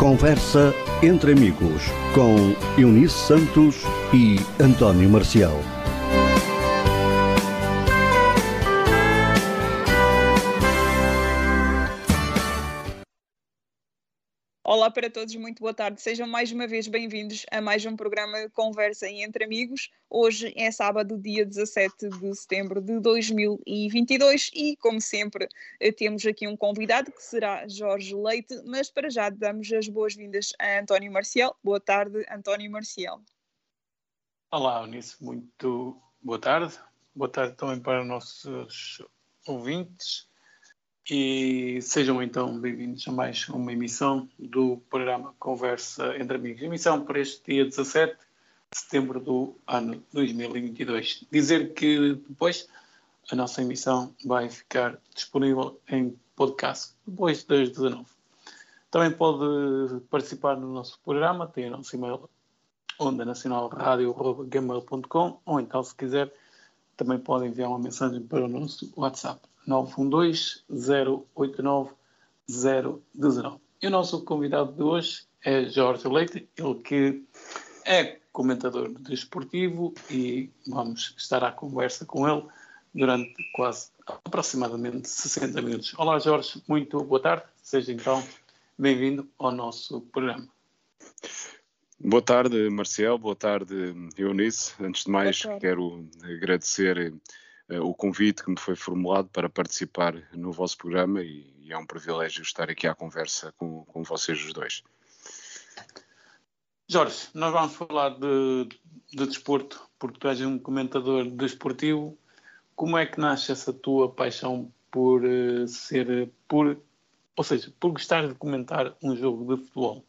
Conversa entre amigos com Eunice Santos e António Marcial. Olá para todos, muito boa tarde. Sejam mais uma vez bem-vindos a mais um programa Conversa Entre Amigos. Hoje é sábado, dia 17 de setembro de 2022 e, como sempre, eh, temos aqui um convidado que será Jorge Leite, mas para já damos as boas-vindas a António Marcial. Boa tarde, António Marcial. Olá, Eunice, muito boa tarde. Boa tarde também para os nossos ouvintes. E sejam então bem-vindos a mais uma emissão do programa Conversa entre Amigos. Emissão para este dia 17 de setembro do ano 2022. Dizer que depois a nossa emissão vai ficar disponível em podcast depois das 19. Também pode participar no nosso programa, tem o nosso e-mail onda nacional radio.gmail.com ou então se quiser também pode enviar uma mensagem para o nosso WhatsApp 912-089-019. E o nosso convidado de hoje é Jorge Leite, ele que é comentador desportivo e vamos estar à conversa com ele durante quase aproximadamente 60 minutos. Olá Jorge, muito boa tarde, seja então bem-vindo ao nosso programa. Boa tarde, Marcel. Boa tarde, Eunice. Antes de mais, quero agradecer uh, o convite que me foi formulado para participar no vosso programa e, e, é um privilégio estar aqui à conversa com, com vocês os dois. Jorge, nós vamos falar de, de desporto, porque tu és um comentador desportivo. Como é que nasce essa tua paixão por uh, ser, por, ou seja, por gostar de comentar um jogo de futebol?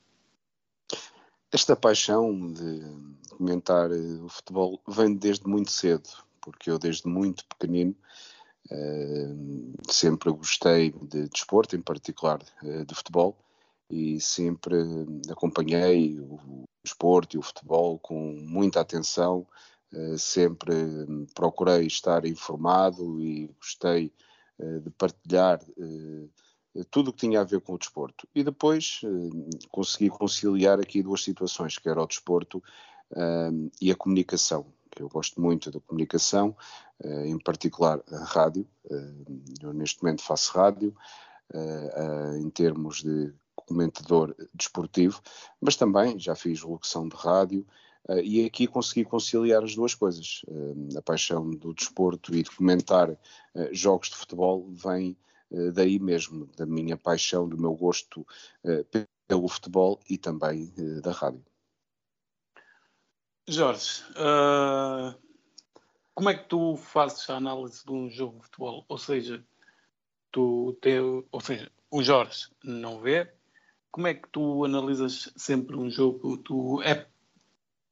Esta paixão de comentar eh, o futebol vem desde muito cedo porque eu desde muito pequenino uh, sempre gostei de desporto, em particular uh, de futebol, e sempre acompanhei o desporto e o futebol com muita atenção, uh, sempre procurei estar informado e gostei de partilhar tudo o que tinha a ver com o desporto. E depois consegui conciliar aqui duas situações, que era o desporto e a comunicação eu gosto muito da comunicação, eh, em particular a rádio. Eh, eu neste momento faço rádio eh, em termos de comentador desportivo, mas também já fiz locução de rádio e aqui consegui conciliar as duas coisas. A paixão do desporto e de comentar jogos de futebol vem daí mesmo, da minha paixão, do meu gosto pelo futebol e também da rádio. Jorge, uh, como é que tu fazes a análise de um jogo de futebol? Ou seja, tu te, ou seja, o Jorge não vê. Como é que tu analisas sempre um jogo? Tu é,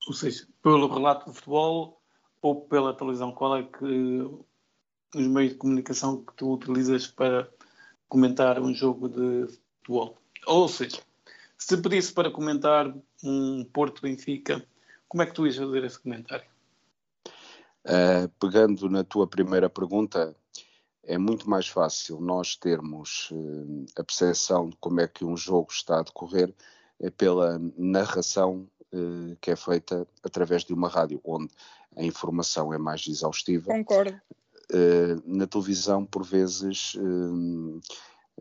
ou seja, pelo relato de futebol ou pela televisão? Qual é que os meios de comunicação que tu utilizas para comentar um jogo de futebol? Ou seja, se pedisse para comentar um Porto Benfica como é que tu ias fazer esse comentário? Uh, pegando na tua primeira pergunta, é muito mais fácil nós termos uh, a percepção de como é que um jogo está a decorrer é pela narração uh, que é feita através de uma rádio, onde a informação é mais exaustiva. Concordo. na televisão, por vezes,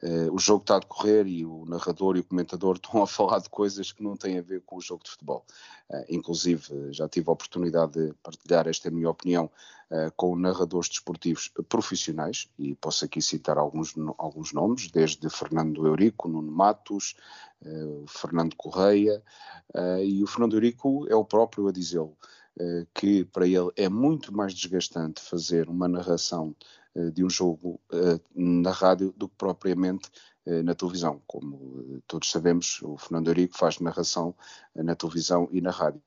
Uh, o jogo está a decorrer e o narrador e o comentador estão a falar de coisas que não têm a ver com o jogo de futebol. Uh, inclusive, já tive a oportunidade de partilhar esta minha opinião uh, com narradores desportivos profissionais, e posso aqui citar alguns, alguns nomes, desde Fernando Eurico, Nuno Matos, Fernando Correia, e o Fernando Eurico é o próprio a dizê-lo, que para ele é muito mais desgastante fazer uma narração de um jogo eh, na rádio do que propriamente eh, na televisão. Como todos sabemos, o Fernando Eurico faz narração na televisão e na rádio.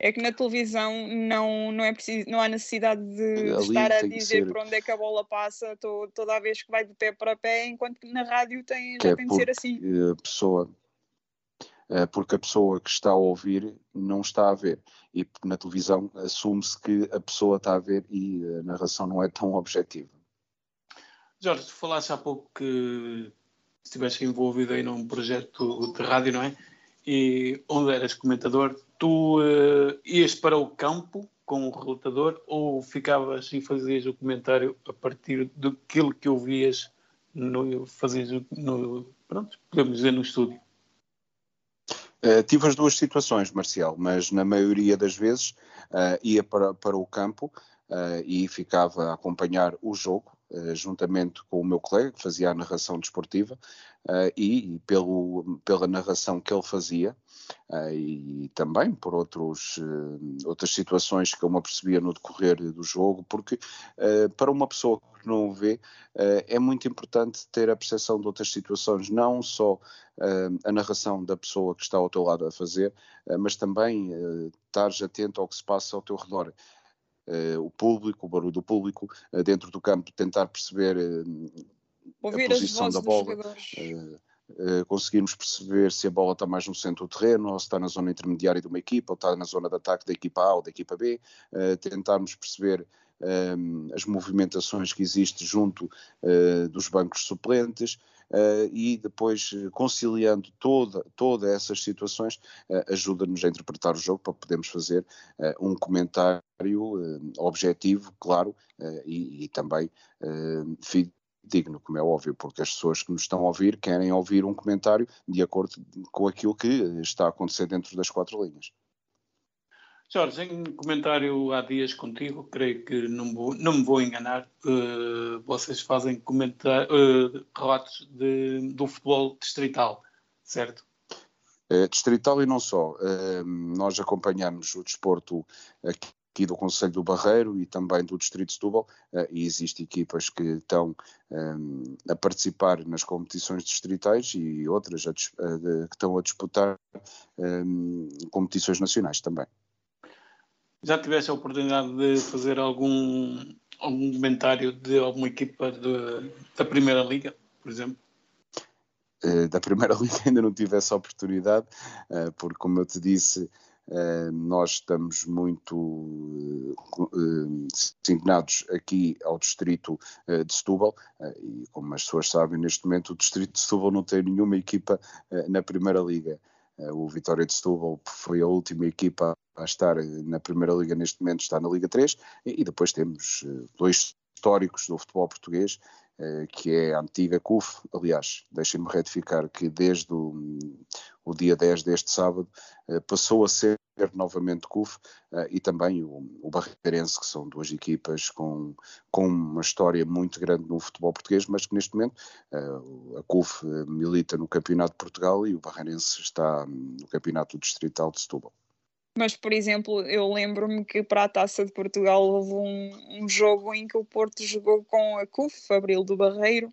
É que na televisão não, não, é preciso, não há necessidade de Ali estar a dizer ser... por onde é que a bola passa to, toda a vez que vai de pé para pé, enquanto que na rádio tem, já é tem de ser assim. A pessoa eh, porque a pessoa que está a ouvir não está a ver. E na televisão assume-se que a pessoa está a ver e a narração não é tão objetiva. Jorge, tu falaste há pouco que estiveste envolvido aí num projeto de rádio, não é? E onde eras comentador, tu uh, ias para o campo com o relatador ou ficavas e fazias o comentário a partir daquilo que ouvias no, fazias no, pronto, podemos dizer no estúdio? Uh, tive as duas situações, Marcial, mas na maioria das vezes uh, ia para, para o campo uh, e ficava a acompanhar o jogo, juntamente com o meu colega, que fazia a narração desportiva, e pelo, pela narração que ele fazia, e também por outros, uh, outras situações que eu me apercebia no decorrer do jogo, porque uh, para uma pessoa que não o vê, é muito importante ter a percepção de outras situações, não só a narração da pessoa que está ao teu lado a fazer, mas também estares atento ao que se passa ao teu redor. o público, o barulho do público, dentro do campo, tentar perceber Ouvir a posição da bola. Uh, conseguirmos perceber se a bola está mais no centro do terreno, ou se está na zona intermediária de uma equipa, ou está na zona de ataque da equipa A ou da equipa B, uh, tentarmos perceber ehm, as movimentações que existem junto uh, dos bancos suplentes. e depois conciliando toda, todas essas situações ajuda-nos a interpretar o jogo para podermos fazer um comentário objetivo, claro, e, e também digno, como é óbvio, porque as pessoas que nos estão a ouvir querem ouvir um comentário de acordo com aquilo que está a acontecer dentro das quatro linhas. Jorge, em comentário há dias contigo, creio que não, vou, não me vou enganar, uh, vocês fazem comentar, uh, relatos de, do futebol distrital, certo? É, distrital e não só. Uh, nós acompanhamos o desporto aqui aqui do Conselho do Barreiro e também do Distrito de Setúbal, uh, e existem equipas que estão um, ehm, a participar nas competições distritais e outras a, a, que estão a disputar um, ehm, competições nacionais também. Já tiveste a oportunidade de fazer algum, algum comentário de alguma equipa de, da Primeira Liga, por exemplo? Uh, da Primeira Liga ainda não tive essa oportunidade, porque, como eu te disse, nós estamos muito uh, uh, aqui ao distrito de Setúbal e como as pessoas sabem neste momento o distrito de Setúbal não tem nenhuma equipa na primeira liga. O Vitória de Setúbal foi a última equipa a estar na primeira liga neste momento está na Liga 3 e, depois temos dois históricos do futebol português eh, que é a antiga CUF. Aliás, deixem-me retificar que desde o, o, dia 10 deste sábado eh, passou a ser novamente CUF eh, e também o, o Barreirense, que são duas equipas com, com uma história muito grande no futebol português, mas que neste momento a CUF milita no Campeonato de Portugal e o Barreirense está no Campeonato Distrital de Setúbal. Mas, por exemplo, eu lembro-me que para a Taça de Portugal houve um, um, jogo em que o Porto jogou com a CUF, Abril do Barreiro.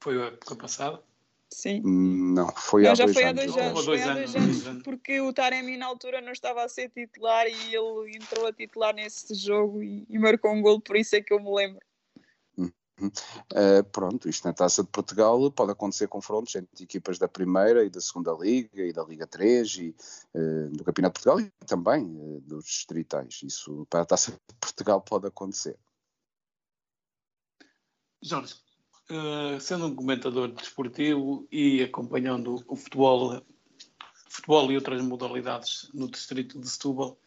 Foi a época passada? Sim. Não, foi não, há já dois foi anos. há dois anos, foi há dois anos, porque o Taremi na altura não estava a ser titular e ele entrou a titular nesse jogo e, e marcou um gol, por isso é que eu me lembro. Uh, pronto, isto na Taça de Portugal pode acontecer confrontos entre equipas da Primeira e da Segunda Liga e da Liga 3 e uh, do Campeonato de Portugal e também uh, dos distritais. Isso para a Taça de Portugal pode acontecer. Jorge, sendo um comentador desportivo e acompanhando o futebol, futebol e outras modalidades no distrito de Setúbal,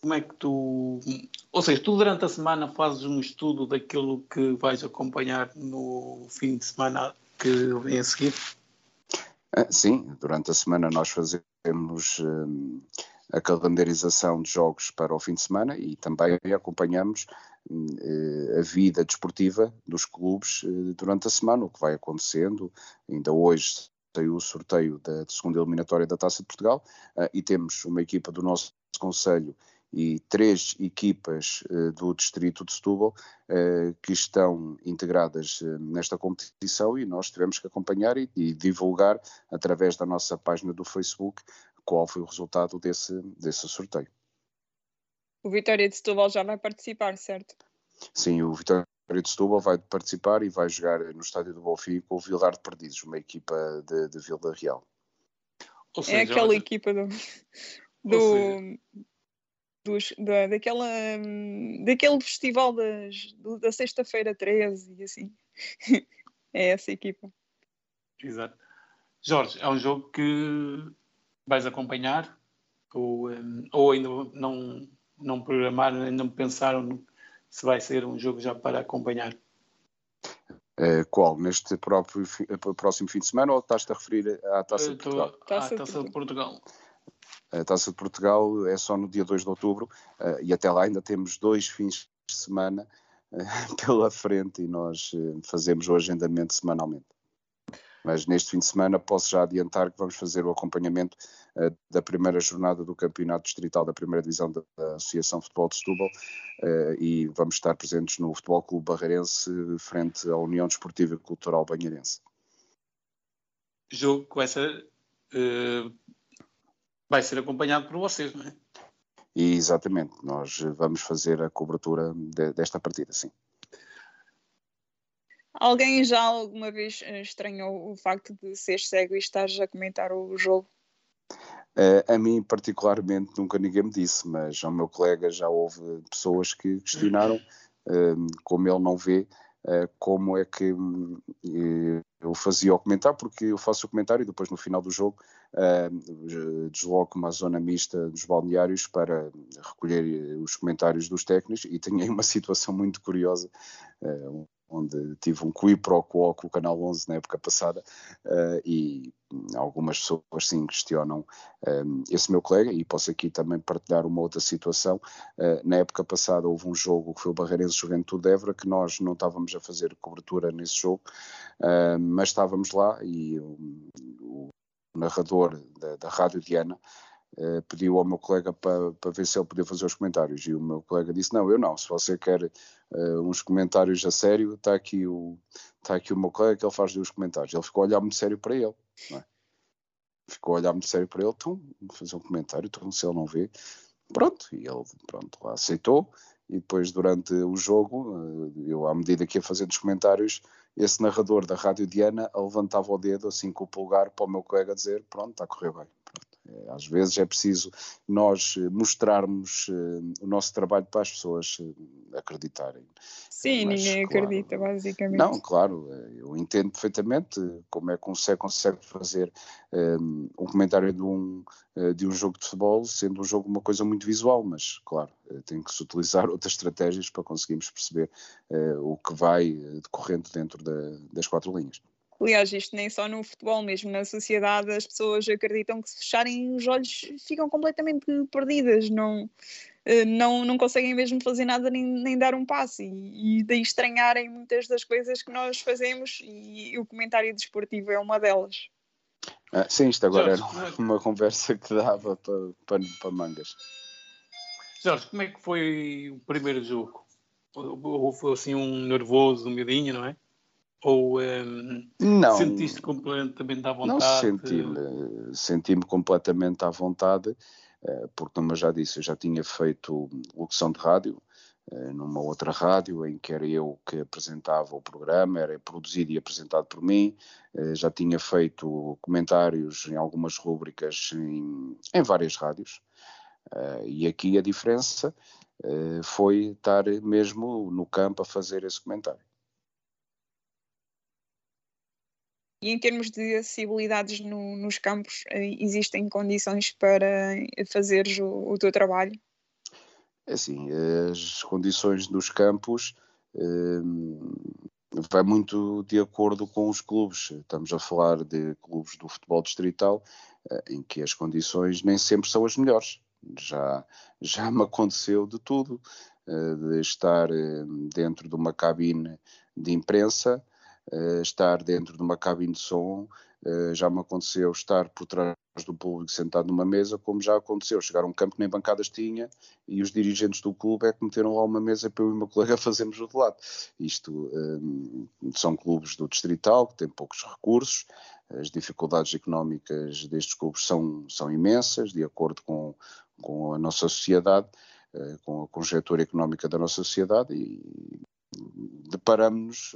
como é que tu. Ou seja, tu durante a semana fazes um estudo daquilo que vais acompanhar no fim de semana que vem a seguir? Ah, sim, durante a semana nós fazemos hum, a calendarização de jogos para o fim de semana e também acompanhamos hum, a vida desportiva dos clubes eh, durante a semana, o que vai acontecendo. Ainda hoje saiu o sorteio da segunda eliminatória da Taça de Portugal ah, e temos uma equipa do nosso Conselho e três equipas uh, do distrito de Setúbal uh, que estão integradas uh, nesta competição e nós tivemos que acompanhar e, e, divulgar através da nossa página do Facebook qual foi o resultado desse, desse sorteio. O Vitória de Setúbal já vai participar, certo? Sim, o Vitória de Setúbal vai participar e vai jogar no estádio do Bonfim com o Vilar de Perdizes, uma equipa de, de Vila Real. É seja, é aquela olha... equipa do, do, dos, da, daquela, daquele festival das, do, da sexta-feira 13 e assim. é essa equipa. Exato. Jorge, é um jogo que vais acompanhar ou, um, ou ainda não, não programaram, ainda não pensaram se vai ser um jogo já para acompanhar? Uh, qual? Neste próprio uh, próximo fim de semana ou estás-te a referir à Taça de Portugal? Taça, taça de Portugal. A Taça de Portugal é só no dia 2 de outubro uh, e até lá ainda temos dois fins de semana pela frente e nós fazemos o agendamento semanalmente. Mas neste fim de semana posso já adiantar que vamos fazer o acompanhamento uh, da primeira jornada do Campeonato Distrital da Primeira Divisão da, Associação Futebol de Setúbal uh, e vamos estar presentes no Futebol Clube Barreirense frente à União Desportiva e Cultural Banheirense. Jogo vai ser, uh, vai ser acompanhado por vocês, não é? E, exatamente, nós vamos fazer a cobertura de, desta partida, sim. Alguém já alguma vez eh, estranhou o facto de ser cego e estares a comentar o jogo? Uh, a mim, particularmente, nunca ninguém me disse, mas ao meu colega já houve pessoas que questionaram, uh, como ele não vê, como é que eu fazia o comentário, porque eu faço o comentário e depois no final do jogo desloco-me à zona mista dos balneários para recolher os comentários dos técnicos e tenho aí uma situação muito curiosa onde tive um qui pro quo com o Canal 11 na época passada uh, e algumas pessoas sim questionam um, eh, esse meu colega e posso aqui também partilhar uma outra situação. Uh, na época passada houve um jogo que foi o Barreirense Juventude de Évora que nós não estávamos a fazer cobertura nesse jogo, uh, mas estávamos lá e o, o narrador da, da Rádio Diana Uh, pediu ao meu colega para, para ver se ele podia fazer os comentários e o meu colega disse não, eu não, se você quer uh, uns comentários a sério, está aqui, o, está aqui o meu colega que ele faz os comentários. Ele ficou a olhar muito sério para ele, é? ficou a olhar muito sério para ele, então, fazer um comentário, então se ele não vê, pronto, e ele pronto, lá aceitou e depois durante o jogo, eh, eu à medida que ia fazendo os comentários, esse narrador da Rádio Diana levantava o dedo assim com o pulgar para o meu colega dizer, pronto, está a correr bem. É, às vezes é preciso nós eh, mostrarmos o nosso trabalho para as pessoas acreditarem. Sim, Mas, ninguém claro, acredita, basicamente. Não, claro, eu entendo perfeitamente como é que você consegue fazer um, um comentário de um, uh, de um jogo de futebol, sendo um jogo uma coisa muito visual, mas, claro, tem que se utilizar outras estratégias para conseguirmos perceber o que vai decorrendo dentro da, das quatro linhas. Aliás, isto nem só no futebol, mesmo na sociedade, as pessoas acreditam que se fecharem os olhos ficam completamente perdidas, não, eh, não, não conseguem mesmo fazer nada nem, nem dar um passo e, e daí estranharem muitas das coisas que nós fazemos e, e o comentário desportivo é uma delas. Ah, sim, isto agora Jorge, era uma, uma conversa que dava para, para, para mangas. Jorge, como é que foi o primeiro jogo? Houve assim um nervoso, um medinho, não é? Ou um, ehm, não, sentiste completamente à vontade? Não senti-me, senti-me completamente à vontade, eh, porque como eu já disse, eu já tinha feito locução de rádio, eh, numa outra rádio em que era eu que apresentava o programa, era produzido e apresentado por mim, eh, já tinha feito comentários em algumas rúbricas em, em várias rádios, e aqui a diferença foi estar mesmo no campo a fazer esse comentário. E em termos de acessibilidades no, nos campos, eh, existem condições para fazeres o, o teu trabalho? É assim, as condições dos campos eh, vai muito de acordo com os clubes. Estamos a falar de clubes do futebol distrital, eh, em que as condições nem sempre são as melhores. Já, já me aconteceu de tudo, eh, de estar dentro de uma cabine de imprensa uh, estar dentro de uma cabine de som, uh, já me aconteceu estar por trás do público sentado numa mesa, como já aconteceu chegar a um campo que nem bancadas tinha e os dirigentes do clube é que meteram lá uma mesa para eu e o meu colega fazermos o lado. Isto um, eh, são clubes do Distrital que têm poucos recursos, as dificuldades económicas destes clubes são, são imensas, de acordo com, com a nossa sociedade, com a conjectura económica da nossa sociedade e deparamos-nos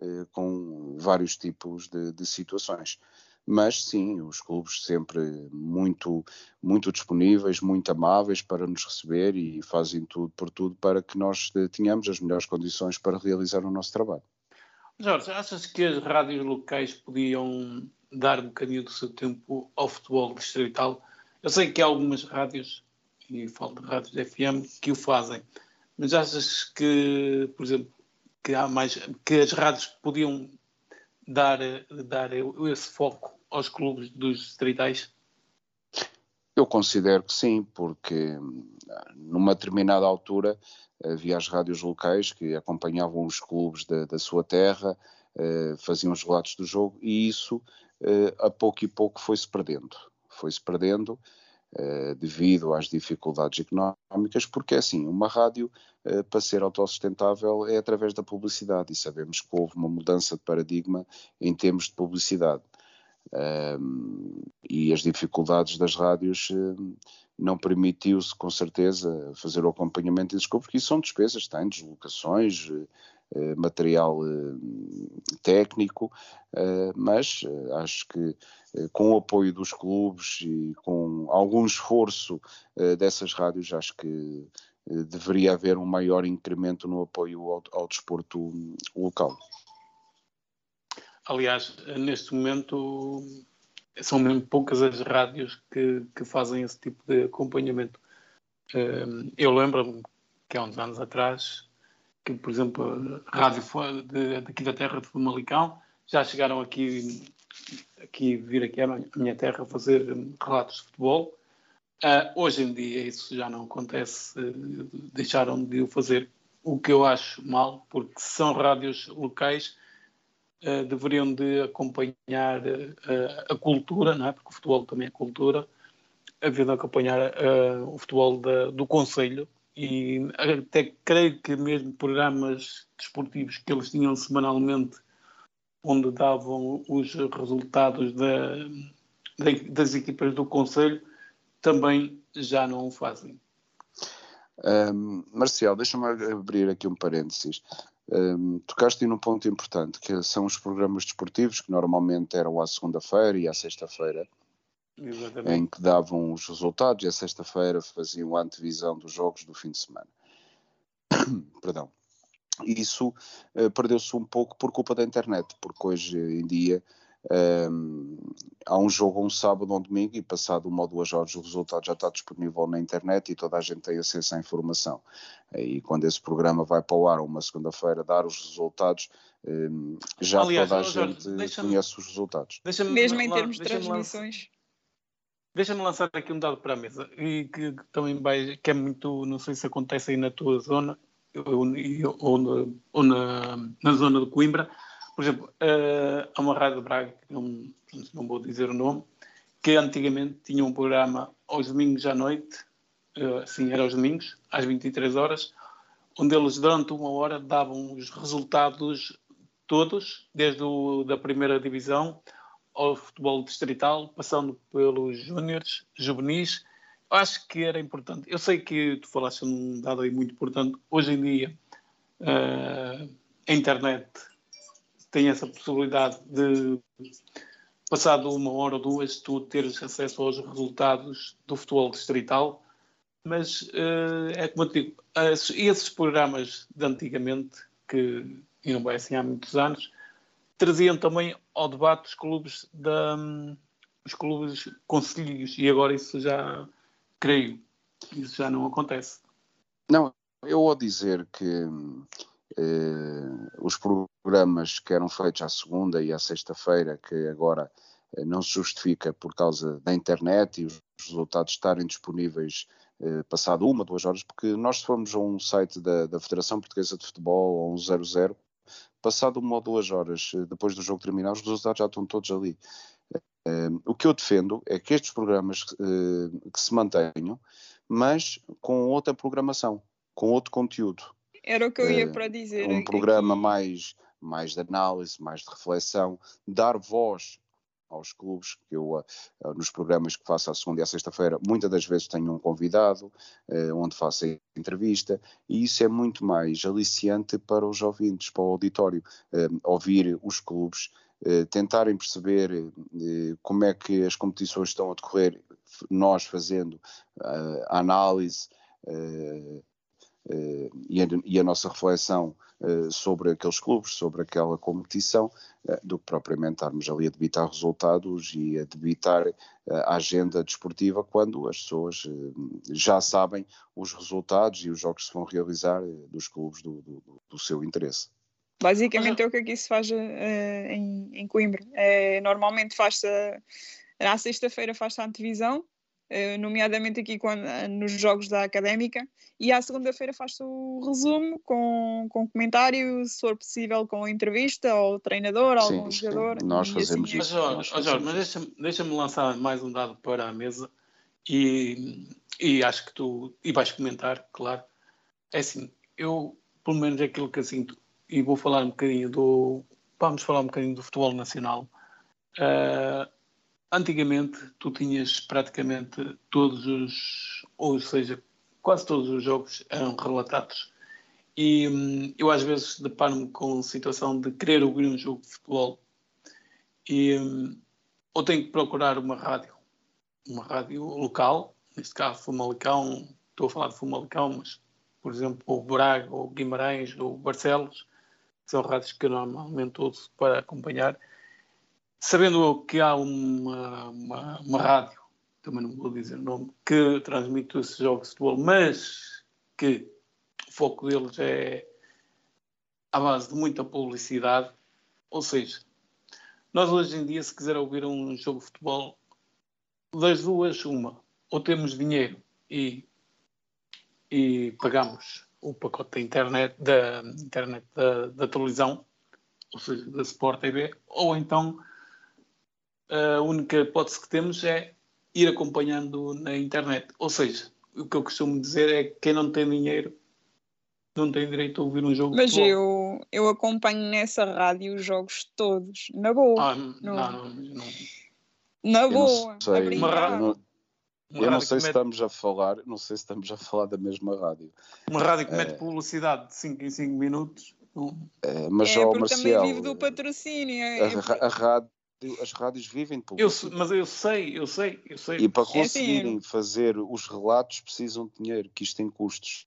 eh, com vários tipos de, de, situações. Mas sim, os clubes sempre muito, muito disponíveis, muito amáveis para nos receber e fazem tudo por tudo para que nós tenhamos as melhores condições para realizar o nosso trabalho. Jorge, achas que as rádios locais podiam dar um bocadinho do seu tempo ao futebol distrital? Eu sei que há algumas rádios, e falo de rádios FM, que o fazem, mas achas que, por exemplo, que há mais que as rádios podiam dar, dar esse foco aos clubes dos distritais? Eu considero que sim, porque numa determinada altura havia as rádios locais que acompanhavam os clubes da, da sua terra, eh, faziam os relatos do jogo e isso eh, a pouco e pouco foi-se perdendo. Foi-se perdendo eh, devido às dificuldades económicas, porque é assim, uma rádio eh, para ser autossustentável é através da publicidade e sabemos que houve uma mudança de paradigma em termos de publicidade. E as dificuldades das rádios um, não permitiu-se com certeza fazer o acompanhamento desses clubes, porque isso são despesas, têm deslocações, material uh, técnico, uh, mas acho que com o apoio dos clubes e com algum esforço dessas rádios, acho que deveria haver um maior incremento no apoio ao, ao desporto local. Aliás, neste momento são mesmo poucas as rádios que, que fazem esse tipo de acompanhamento. Eu lembro-me que há uns anos atrás, que, por exemplo, a rádio daqui da terra de Famalicão já chegaram aqui, aqui vir aqui à minha terra fazer relatos de futebol. Uh, hoje em dia isso já não acontece, uh, deixaram de o fazer, o que eu acho mal, porque são rádios locais, uh, deveriam de acompanhar a cultura, não é? porque o futebol também é cultura, havia de acompanhar o futebol da, do Conselho e até creio que mesmo programas desportivos que eles tinham semanalmente, onde davam os resultados da, das equipas do Conselho, também já não o fazem. Um, Marcial, deixa-me abrir aqui um parênteses. Um, tocaste num ponto importante, que são os programas desportivos, que normalmente eram à segunda-feira e à sexta-feira, em que davam os resultados, e à sexta-feira faziam a antevisão dos jogos do fim de semana. Perdão. Isso uh, perdeu-se um pouco por culpa da internet, porque hoje em dia um, há um jogo um sábado ou um domingo e passado uma ou duas horas o resultado já está disponível na internet e toda a gente tem acesso à informação. E quando esse programa vai para o ar uma segunda-feira dar os resultados, um, já Aliás, toda a gente conhece os resultados. Mesmo em termos de transmissões. Deixa-me lançar aqui um dado para a mesa e que, que, também vai, que é muito, não sei se acontece aí na tua zona ou, ou, ou na, na zona de Coimbra, por exemplo, uh, há uma rádio de Braga, que não, não vou dizer o nome, que antigamente tinha um programa aos domingos à noite, uh, sim, era aos domingos, às 23 horas, onde eles durante uma hora davam os resultados todos, desde o, da primeira divisão ao futebol distrital, passando pelos júniores, juvenis. Acho que era importante. Eu sei que tu falaste um dado aí muito importante. Hoje em dia, uh, a internet tem essa possibilidade de, passado uma hora ou duas, tu teres acesso aos resultados do futebol distrital, mas uh, é como eu digo, esses programas de antigamente, que iam bem assim há muitos anos, traziam também ao debate os clubes da, os clubes conselhos e agora isso já creio isso já não acontece. Não eu vou dizer que eh, os programas que eram feitos à segunda e à sexta-feira, que agora eh, não se justifica por causa da internet e os resultados estarem disponíveis eh, passado uma, duas horas, porque nós se formos a um site da, da Federação Portuguesa de Futebol ou um 00, passado uma ou duas horas depois do jogo terminar, os resultados já estão todos ali. o que eu defendo é que estes programas que se mantenham, mas com outra programação, com outro conteúdo. Era o que eu ia para dizer. Um programa mais, mais de análise, mais de reflexão, dar voz aos clubes, que eu eh, nos programas que faço à segunda e à sexta-feira, muitas das vezes tenho um convidado, eh, onde faço a entrevista, e isso é muito mais aliciante para os ouvintes, para o auditório, eh, ouvir os clubes, tentarem perceber como é que as competições estão a decorrer, nós fazendo a análise, e, a, e, a, nossa reflexão uh, sobre aqueles clubes, sobre aquela competição, uh, do que propriamente estarmos ali a debitar resultados e a debitar a agenda desportiva quando as pessoas já sabem os resultados e os jogos que se vão realizar dos clubes do, do, do seu interesse. Basicamente é o que aqui se faz em, em Coimbra. É, normalmente faz-se à sexta-feira faz-se a antevisão eh, nomeadamente aqui quando, eh, nos jogos da académica, e à segunda-feira faz-se o resumo com, com comentário, se for possível, com entrevista ao treinador, ao sim, jogador. Sim. Nós fazemos assim. isso. Mas, Jorge, Jorge, mas deixa-me deixa lançar mais um dado para a mesa e, e acho que tu e vais comentar, claro. É assim, eu, pelo menos aquilo que eu sinto, e vou falar um bocadinho do. Vamos falar um bocadinho do futebol nacional. Uh, antigamente tu tinhas praticamente todos os, ou seja, quase todos os jogos eram relatados. E hum, eu às vezes deparo-me com a situação de querer ouvir um jogo de futebol e hum, ou tenho que procurar uma rádio, uma rádio local, neste caso Fumalicão, estou a falar de Fumalicão, mas por exemplo o Braga, ou Guimarães, ou Barcelos, são rádios que eu normalmente uso para acompanhar sabendo que há uma, uma, uma, rádio, também não vou dizer o nome, que transmite esses jogos de futebol, mas que o foco deles é à base de muita publicidade, ou seja, nós hoje em dia, se quiser ouvir um jogo de futebol, das duas, uma, ou temos dinheiro e, e pagamos o pacote da internet, da, internet da, da televisão, ou seja, da Sport TV, ou então a única hipótese que temos é ir acompanhando na internet. Ou seja, o que eu costumo dizer é que quem não tem dinheiro não tem direito a ouvir um jogo Mas eu, eu acompanho nessa rádio os jogos todos, na boa. Ah, não, não, não, Na boa. Sei, não, eu não sei se mete... estamos a falar, não sei se estamos a falar da mesma rádio. Uma rádio que é... mete publicidade de 5 em 5 minutos. É, mas é, porque Marcial, também vive do patrocínio. É, a, a, rádio as rádios vivem de publicidade. Eu, mas eu sei, eu sei, eu sei. E para é conseguirem é fazer os relatos precisam de dinheiro, que isto tem custos.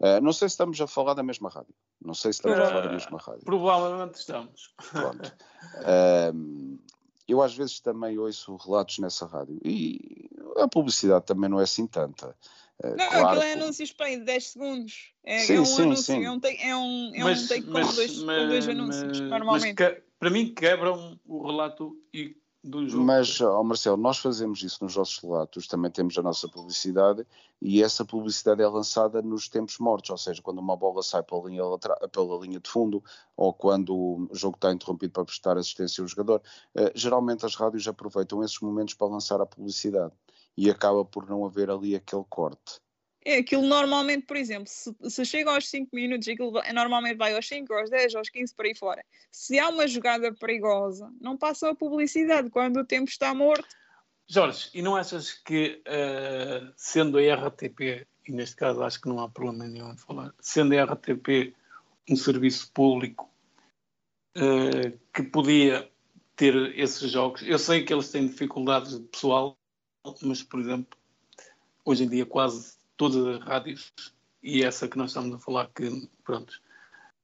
Uh, não sei se estamos a falar da mesma rádio. Não sei se estamos uh, a falar da mesma rádio. Provavelmente estamos. Pronto. Uh, eu às vezes também ouço relatos nessa rádio e a publicidade também não é assim tanta. Não, claro, aquilo é anúncios para de 10 segundos. É, sim, é um sim, anúncio, sim. é um, é um, é mas, um take mas, com, dois, mas, com dois anúncios, normalmente. Mas, para mim quebram o relato e do jogo. Mas, oh Marcelo, nós fazemos isso nos nossos relatos, também temos a nossa publicidade e essa publicidade é lançada nos tempos mortos, ou seja, quando uma bola sai pela linha, pela linha de fundo ou quando o jogo está interrompido para prestar assistência ao jogador. Uh, geralmente as rádios aproveitam esses momentos para lançar a publicidade e acaba por não haver ali aquele corte. É, aquilo normalmente, por exemplo, se, se chega aos 5 minutos, aquilo normalmente vai aos 5, aos 10, aos 15, por aí fora. Se há uma jogada perigosa, não passa a publicidade quando o tempo está morto. Jorge, e não achas que, uh, sendo a RTP, e neste caso acho que não há problema nenhum em falar, sendo a RTP um serviço público uh, que podia ter esses jogos, eu sei que eles têm dificuldades de pessoal, mas, por exemplo, hoje em dia quase todas as rádios, e essa que nós estamos a falar, que, pronto,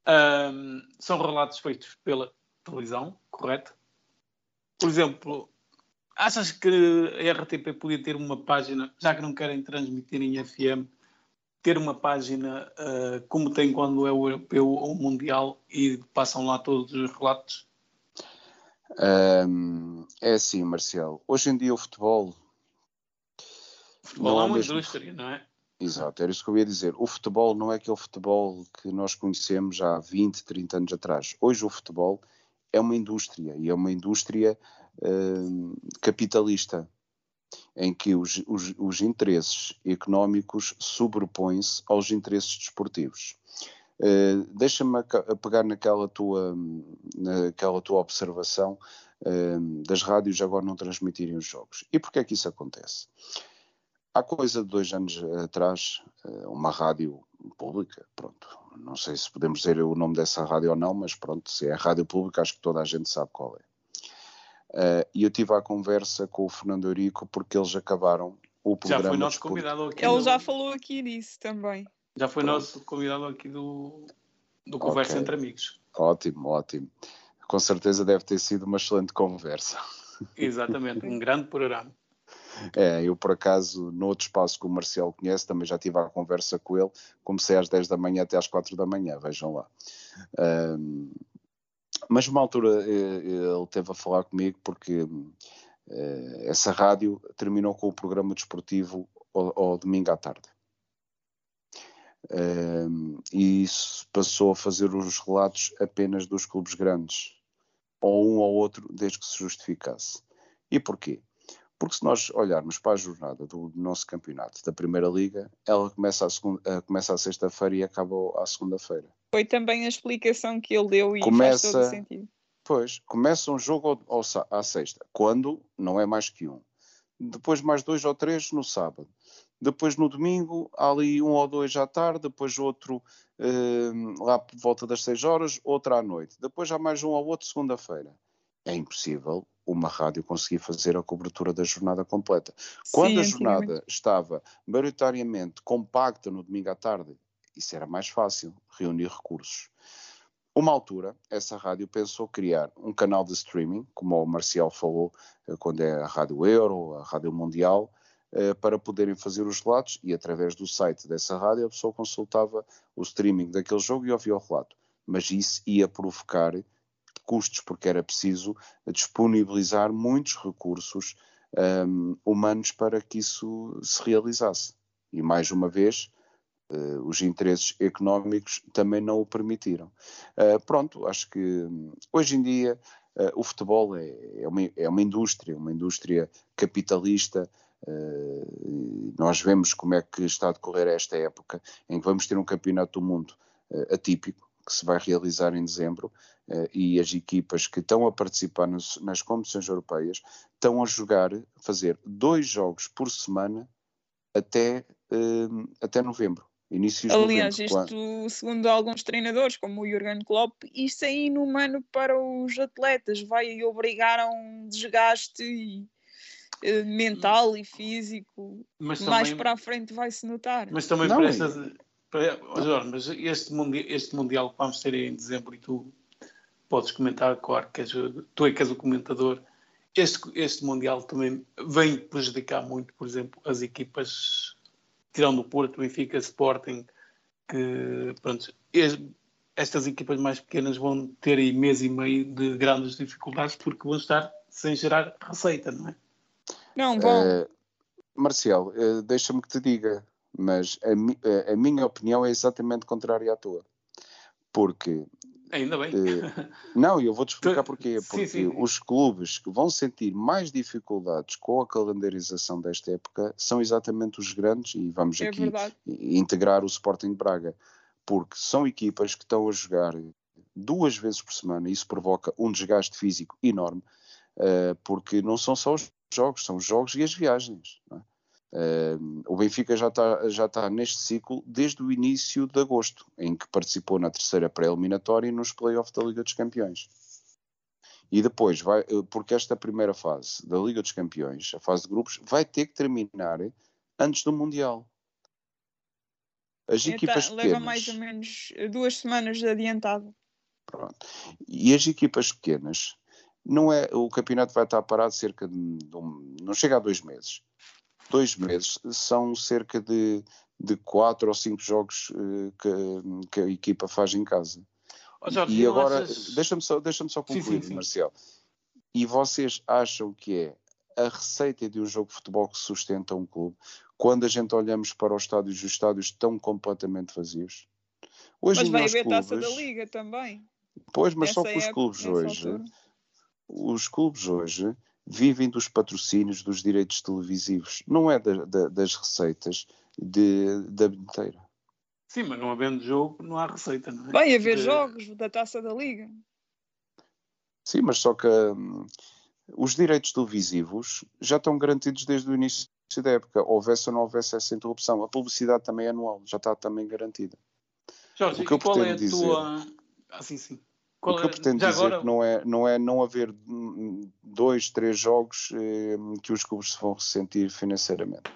um, são relatos feitos pela televisão, correto? Por exemplo, achas que a RTP podia ter uma página, já que não querem transmitir em FM, ter uma página uh, como tem quando é o europeu ou o mundial e passam lá todos os relatos? Um, é assim, Marcelo. Hoje em dia o futebol. O futebol é uma mesmo... indústria, não é? Exato, era isso que eu ia dizer. O futebol não é aquele futebol que nós conhecemos há 20, 30 anos atrás. Hoje o futebol é uma indústria e é uma indústria uh, capitalista em que os, os, os interesses económicos sobrepõem-se aos interesses desportivos. Uh, Deixa-me pegar naquela tua, naquela tua observação uh, das rádios agora não transmitirem os jogos. E porquê é que isso acontece? Há coisa de dois anos atrás, eh, uma rádio pública, pronto, não sei se podemos dizer o nome dessa rádio ou não, mas pronto, se é a rádio pública, acho que toda a gente sabe qual é. Uh, e eu tive a conversa com o Fernando Eurico porque eles acabaram o programa. Já foi nosso convidado aqui. Ele já falou aqui disso também. Já foi Pronto. nosso convidado aqui do, do Conversa okay. entre Amigos. Ótimo, ótimo. Com certeza deve ter sido uma excelente conversa. Exatamente, um grande programa. É, eu por acaso, no outro espaço que o Marcelo conhece, também já tive a conversa com ele, comecei às 10 da manhã até às 4 da manhã, vejam lá. Um, mas uma altura eh, ele teve a falar comigo porque uh, essa rádio terminou com o programa desportivo ao, ao domingo à tarde. E isso passou a fazer os relatos apenas dos clubes grandes, ou um ou outro, desde que se justificasse. E porquê? Porque se nós olharmos para a jornada do nosso campeonato da Primeira Liga, ela começa a, segunda, começa a sexta-feira e acaba à segunda-feira. Foi também a explicação que ele deu e começa, faz todo o sentido. Pois, começa um jogo ao, ao, à sexta, quando não é mais que um. Depois mais dois ou três no sábado. Depois no domingo há ali um ou dois à tarde, depois outro eh, lá por volta das seis horas, outro à noite. Depois há mais um ou outro segunda-feira. É impossível uma rádio conseguir fazer a cobertura da jornada completa. Quando Sim, a jornada estava maioritariamente compacta no domingo à tarde, isso era mais fácil, reunir recursos. Uma altura, essa rádio pensou criar um canal de streaming, como o Marcial falou, eh, quando é a Rádio Euro, a Rádio Mundial, eh, para poderem fazer os relatos e através do site dessa rádio a pessoa consultava o streaming daquele jogo e ouvia o relato. Mas isso ia provocar custos, porque era preciso disponibilizar muitos recursos um, humanos para que isso se realizasse. E mais uma vez, uh, os interesses económicos também não o permitiram. Uh, pronto, acho que hoje em dia uh, o futebol é, é, uma, é uma indústria, uma indústria capitalista. nós vemos como é que está a decorrer esta época em que vamos ter um campeonato do mundo atípico, que se vai realizar em dezembro, uh, e as equipas que estão a participar nas, nas competições europeias estão a jogar, fazer dois jogos por semana até, uh, até novembro. Inícios Aliás, novembro, isto, quando... segundo alguns treinadores, como o Jurgen Klopp, isto é inumano para os atletas, vai obrigar a um desgaste e, uh, mental e físico. Mas Mais também, para a frente vai-se notar. Mas também Não, para, estas, para, Jorge, mas este, mundial, este Mundial que vamos ter em dezembro e tu podes comentar, claro, que és, tu é que és o comentador. Este, este Mundial também vem prejudicar muito, por exemplo, as equipas, tirando o Porto, Benfica, Sporting, que, pronto, estas equipas mais pequenas vão ter aí mês e meio de grandes dificuldades porque vão estar sem gerar receita, não é? Não, bom. Uh, Marcial, uh, deixa-me que te diga, mas a, a, a, minha opinião é exatamente contrária à tua. Porque Ainda bem. Uh, não, eu vou-te explicar porquê. Porque sim, sim. os clubes que vão sentir mais dificuldades com a calendarização desta época são exatamente os grandes, e vamos é aqui verdade. integrar o Sporting Braga, porque são equipas que estão a jogar duas vezes por semana, e isso provoca um desgaste físico enorme, uh, porque não são só os jogos, são os jogos e as viagens. Não é? Uh, o Benfica já está já tá neste ciclo desde o início de agosto, em que participou na terceira pré-eliminatória e nos playoffs da Liga dos Campeões. E depois, vai, eh, porque esta primeira fase da Liga dos Campeões, a fase de grupos, vai ter que terminar antes do Mundial. As equipas pequenas, leva mais ou menos duas semanas de adiantado. Pronto. E as equipas pequenas, não é, o campeonato vai estar parado cerca de, de um, não chega a dois meses dois meses são cerca de, de quatro ou cinco jogos uh, que, que, a equipa faz em casa. Oh, Jorge, e agora, achas... deixa-me só, deixa só concluir, sim, sim, sim. Marcial. E vocês acham que é a receita de um jogo de futebol que sustenta um clube quando a gente olhamos para os estádios e os estádios estão completamente vazios? Hoje mas vai haver clubes, taça da Liga também. Pois, mas Essa só que os clubes hoje, altura. os clubes hoje vivem dos patrocínios dos direitos televisivos, não é da, da, das receitas de, da bilheteira. Sim, mas não havendo jogo, não há receita, não é? Vai haver de... jogos da taça da Liga. Sim, mas só que hum, os direitos televisivos já estão garantidos desde o início da época, houvesse ou não houvesse essa interrupção. A publicidade também é anual, já está também garantida. Jorge, o que eu qual é a dizer, tua. Ah, sim, sim. Qual o que eu pretendo dizer agora... que não é, não é não haver dois, três jogos eh, que os clubes se vão ressentir financeiramente.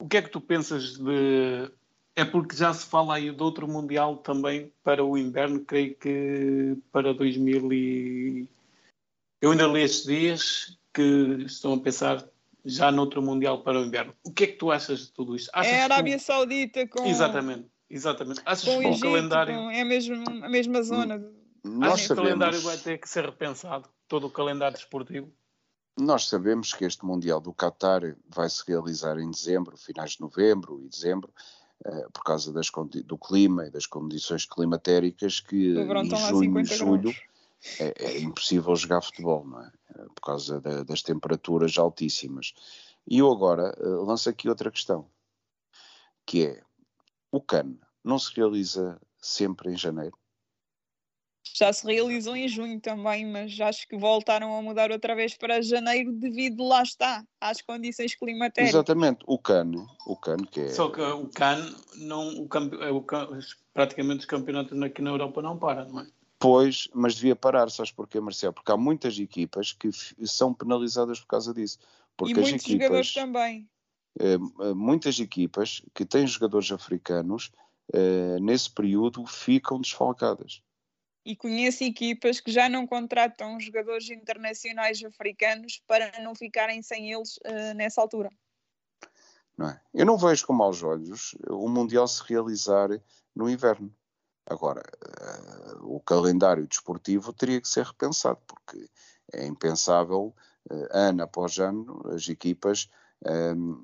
O que é que tu pensas de É porque já se fala aí de outro Mundial também para o inverno, creio que para 2000 e... Eu ainda li estes dias que estão a pensar já noutro Mundial para o inverno. O que é que tu achas de tudo isto? Achas é a Arábia que... Saudita com... Exatamente, exatamente. Achas com que o Egito, calendário... com... É a mesma, a mesma zona. Nós que o sabemos, calendário vai ter que ser repensado? Todo o calendário desportivo? nós sabemos que este Mundial do Qatar vai se realizar em dezembro, finais de novembro e dezembro, eh, por causa das, do clima e das condições climatéricas que verão em junho e 50 julho é, é impossível jogar futebol, não é? Eh, Por causa da- das temperaturas altíssimas. E eu agora eh, lanço aqui outra questão, que é, o CAN não se realiza sempre em janeiro? Já se realizou em junho também, mas acho que voltaram a mudar outra vez para janeiro devido, lá está, às condições climatéricas. Exatamente, o CAN, o CAN que é... Só que o CAN, não, o, campe- é o Can- praticamente os campeonatos aqui na Europa não param, não é? Pois, mas devia parar, sabes porquê, Marcelo? Porque há muitas equipas que f- são penalizadas por causa disso. Porque e as muitos jogadores equipas, também. eh, eh, muitas equipas que têm jogadores africanos, eh, nesse período ficam desfalcadas. E conheço equipas que já não contratam jogadores internacionais africanos para não ficarem sem eles eh, nessa altura. Não é? Eu não vejo com maus olhos o Mundial se realizar no inverno. Agora, eh, o calendário desportivo teria que ser repensado, porque é impensável, eh, ano após ano, as equipas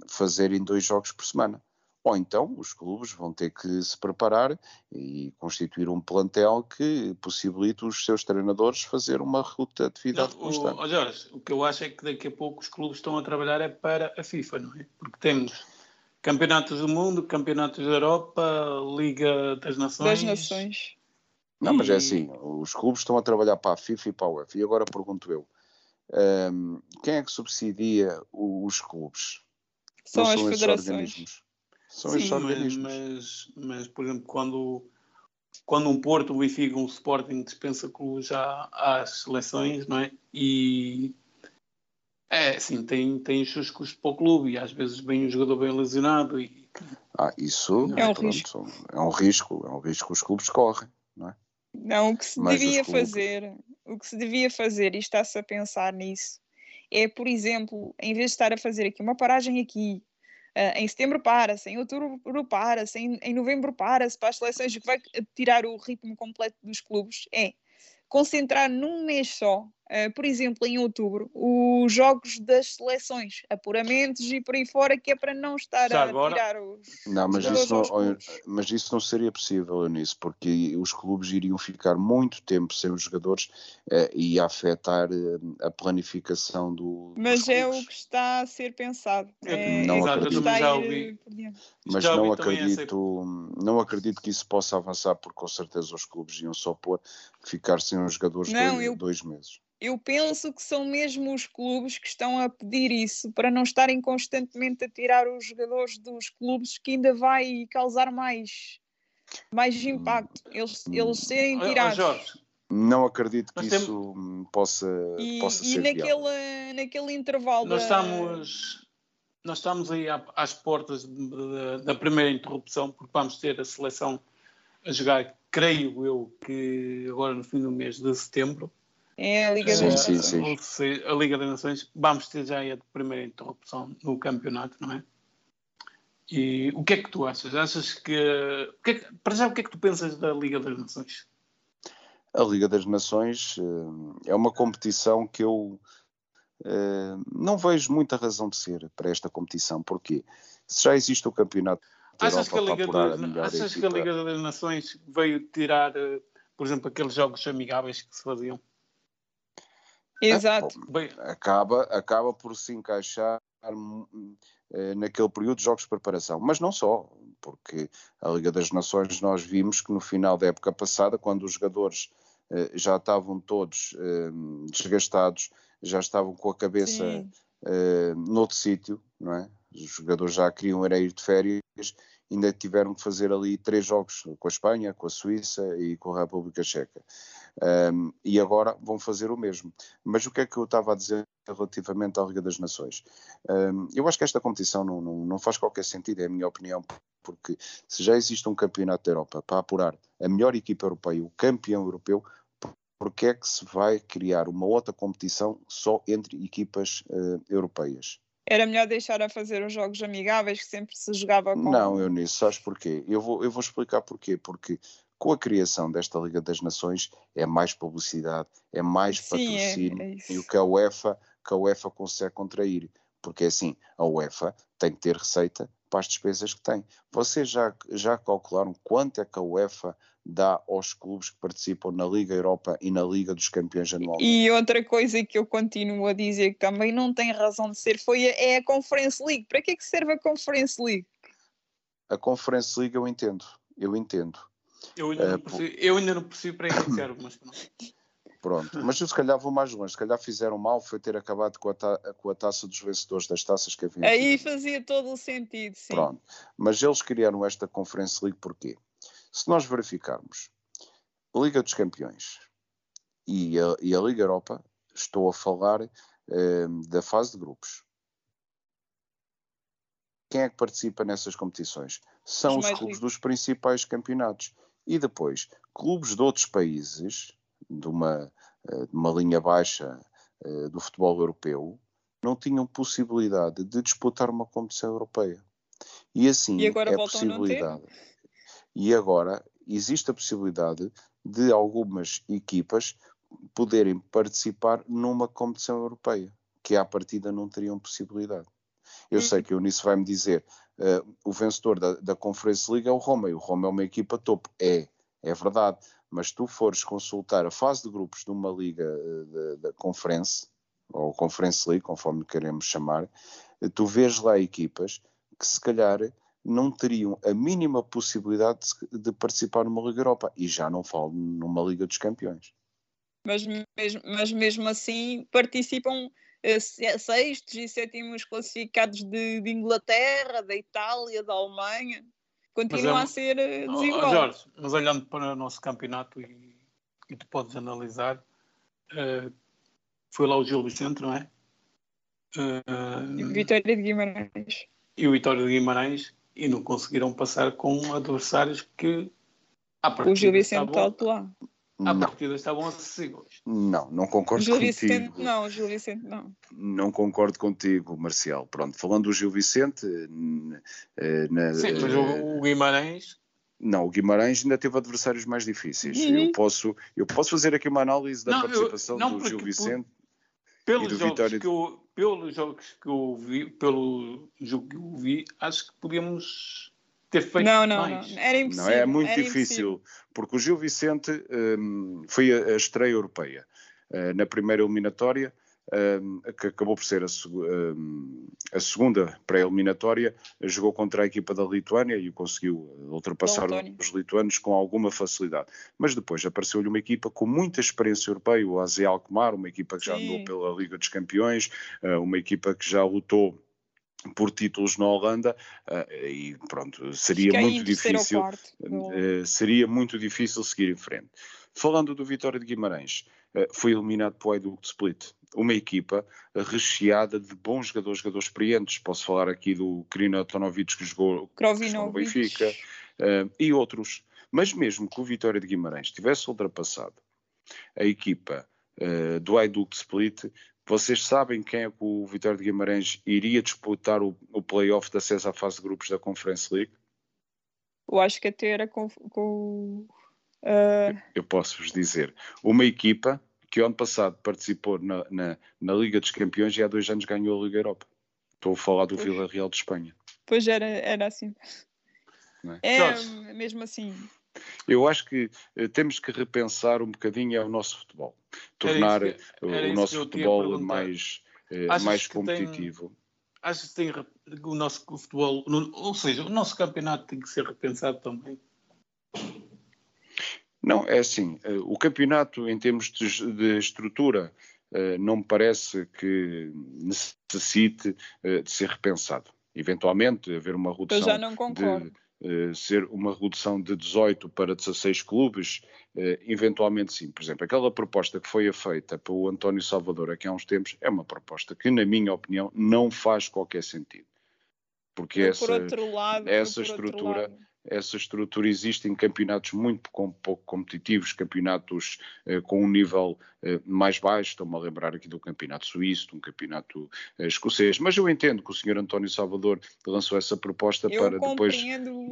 fazerem dois jogos por semana. Ou então os clubes vão ter que se preparar e constituir um plantel que possibilite os seus treinadores fazer uma ruta de atividade Não, constante. o, Jorge, o que eu acho é que daqui a pouco os clubes estão a trabalhar é para a FIFA, não é? Porque temos campeonatos do mundo, campeonatos da Europa, Liga das Nações. Das nações. Não, mas é assim, os clubes estão a trabalhar para a FIFA e para a UEFA. E agora pergunto eu, hum, quem é que subsidia os clubes? São Não as são federações. São Sim, esses mas, organismos. mas, mas, por exemplo, quando, quando um Porto, um Benfica, um Sporting dispensa clubes já às seleções, não é? E é assim, tem, tem os seus custos para o clube e às vezes vem um jogador bem lesionado e Ah, isso É um pronto, risco. é um risco, é um risco que os clubes correm. Não, o que se Mas devia clubes- fazer, o que se devia fazer, e está-se a pensar nisso, é, por exemplo, em vez de estar a fazer aqui uma paragem aqui, em setembro para-se, em outubro para-se, em, em novembro para-se, para as seleções, o que vai tirar o ritmo completo dos clubes? É. Concentrar num mês só, ah, por exemplo, em outubro, os jogos das seleções, apuramentos e por aí fora, que é para não estar Já a agora- tirar os. Não, mas jogadores isso não, mas isso não seria possível, Eunice, porque os clubes iriam ficar muito tempo sem os jogadores eh, e afetar eh, a planificação do. Mas é o clubes. que está a ser pensado. É, É, não é o acredito. está a Já ouvi. mas Já não essa- acredito, não acredito que isso possa avançar, porque com certeza os clubes iam só pôr ficar sem os jogadores Não, dois, eu- dois meses. Eu penso que são mesmo os clubes que estão a pedir isso para não estarem constantemente a tirar os jogadores dos clubes, que ainda vai causar mais, mais impacto. Eles, Hum. eles serem tirados. Jorge, Não acredito que temos- isso hum, possa, e possa e ser viável. naquele, naquele intervalo nós da- estamos, nós estamos aí às portas da primeira interrupção, porque vamos ter a seleção a jogar, creio eu, que agora no fim do mês de setembro. É a Liga Sim, das sim, Nações. sim. Ou seja, a Liga das Nações, vamos ter já a primeira interrupção no campeonato, não é? E o que é que tu achas? Achas que. o que é que- para já, o que é que tu pensas da Liga das Nações? A Liga das Nações eh, é uma competição que eu eh, não vejo muita razão de ser para esta competição. Porquê? Se já existe o campeonato da Achas que, a Liga a achas que a Liga das Nações veio tirar, eh, por exemplo, aqueles jogos amigáveis que se faziam? Exato. Bem, acaba, acaba por se encaixar eh, naquele período de jogos de preparação. Mas não só, porque a Liga das Nações nós vimos que no final da época passada, quando os jogadores eh, já estavam todos eh, desgastados, já estavam com a cabeça eh, noutro sítio, não é? Os jogadores já queriam era ir de férias, ainda tiveram que fazer ali três jogos com a Espanha, com a Suíça e com a República Checa. Um, e agora vão fazer o mesmo. Mas o que é que eu estava a dizer relativamente à Liga das Nações? Um, eu acho que esta competição não, não, não faz qualquer sentido, é a minha opinião, porque se já existe um campeonato da Europa para apurar a melhor equipa europeia, o campeão europeu, porque é que se vai criar uma outra competição só entre equipas uh, europeias? Era melhor deixar a fazer os jogos amigáveis que sempre se jogava com. Não, eu nisso, sabes porquê? Eu vou, eu vou explicar porquê. Porque com a criação desta Liga das Nações é mais publicidade, é mais Sim, é, patrocínio é, é e o que a UEFA, que a UEFA consegue contrair. Porque é assim, a UEFA tem que ter receita para as despesas que tem. Vocês já, já calcularam quanto é que a UEFA dá aos clubes que participam na Liga Europa e na Liga dos Campeões anualmente? E outra coisa que eu continuo a dizer que também não tem razão de ser foi a, é a Conference League. Para que é que serve a Conference League? A Conference League eu entendo, eu entendo. Eu ainda, uh, não, percebo, eu ainda não percebo para iniciar, mas não. Pronto, mas eu se calhar vou mais longe, se calhar fizeram mal foi ter acabado com a, ta com a taça dos vencedores das taças que havia. Aí fazia todo o sentido, sim. Pronto, mas eles criaram esta Conference League porquê? Se nós verificarmos a Liga dos Campeões e a, e a Liga Europa, estou a falar eh, da fase de grupos. Quem é que participa nessas competições? São os, os clubes dos principais campeonatos. E depois, clubes de outros países de uma, eh, de uma linha baixa eh, do futebol europeu não tinham possibilidade de disputar uma competição europeia. E assim e agora é possibilidade. E agora existe a possibilidade de algumas equipas poderem participar numa competição europeia, que à partida não teriam possibilidade. Eu sei que o Eunice vai-me dizer uh, o vencedor da, da Conference League é o Roma, e o Roma é uma equipa topo. É, é verdade mas tu fores consultar a fase de grupos de uma liga eh, da conference, ou Conference League, conforme queremos chamar, tu vês lá equipas que se calhar não teriam a mínima possibilidade de, de participar numa Liga Europa, e já não falo numa Liga dos Campeões. Mas mesmo, mas mesmo assim participam sextos e sétimos classificados de, de Inglaterra, da Itália, da Alemanha continua é, a ser eh, desigual. Oh, Jorge, mas olhando para o nosso campeonato e, e tu podes analisar, uh, foi lá o Gil Vicente, não é? Uh, Vitória de Guimarães. E o Vitória de Guimarães e não conseguiram passar com adversários que o Gil Vicente está lá. À partida estavam acessíveis. Não, não concordo Gil contigo. Vicente, não, Gil Vicente não. Não concordo contigo, Marcial. Pronto, falando do Gil Vicente... Eh, na, Sim, mas o Guimarães... Não, o Guimarães ainda teve adversários mais difíceis. Uhum. Eu, posso, eu posso fazer aqui uma análise da não, participação eu, não, do Gil Vicente pelos jogos Vitória... que eu, pelos jogos que eu vi, pelo jogo que eu vi, acho que podíamos ter feito não, não, mais. Não, era impossível. Não, é muito difícil, impossível. Porque o Gil Vicente um, foi a, a, estreia europeia. Uh, na primeira eliminatória, um, que acabou por ser a, um, a segunda pré-eliminatória, jogou contra a equipa da Lituânia e conseguiu ultrapassar os lituanos com alguma facilidade. Mas depois apareceu-lhe uma equipa com muita experiência europeia, o AZ Alkmaar, uma equipa que já andou pela Liga dos Campeões, uh, uma equipa que já lutou por títulos na Holanda uh, e pronto, seria Fiquei muito difícil uh, seria muito difícil seguir em frente. Falando do Vitória de Guimarães, uh, foi eliminado para o Split, uma equipa recheada de bons jogadores, jogadores experientes. Posso falar aqui do Krina Tonovic que jogou, no Benfica e outros. Mas mesmo que o Vitória de Guimarães tivesse ultrapassado a equipa do Hajduk Split, vocês sabem quem é que o Vitória de Guimarães iria disputar o, o play-off da acesso à fase de grupos da Conference League? Eu acho que até era com. com uh... Eu posso-vos dizer. Uma equipa que ano passado participou na, na, na, Liga dos Campeões e há dois anos ganhou a Liga Europa. Estou a falar do Vila Real de Espanha. Pois era, era assim. É, é mesmo assim. Eu acho que uh, temos que repensar um bocadinho o nosso futebol, tornar que, o nosso futebol mais, mais competitivo. Tem, achas que tem, o nosso futebol, ou seja, o nosso campeonato tem que ser repensado também? Não, é assim, uh, o campeonato em termos de, de estrutura não me parece que necessite de ser repensado. Eventualmente haver uma redução Eu já não concordo. De, eh, ser uma redução de 18 para 16 clubes, uh, eventualmente sim. Por exemplo, aquela proposta que foi feita pelo António Salvador aqui há uns tempos é uma proposta que, na minha opinião, não faz qualquer sentido. porque essa, lado, essa estrutura essa estrutura existe em campeonatos muito pouco competitivos, campeonatos eh, com um nível eh, mais baixo, estou-me a lembrar aqui do campeonato suíço, de um campeonato eh, escocês, mas eu entendo que o senhor António Salvador lançou essa proposta eu para depois,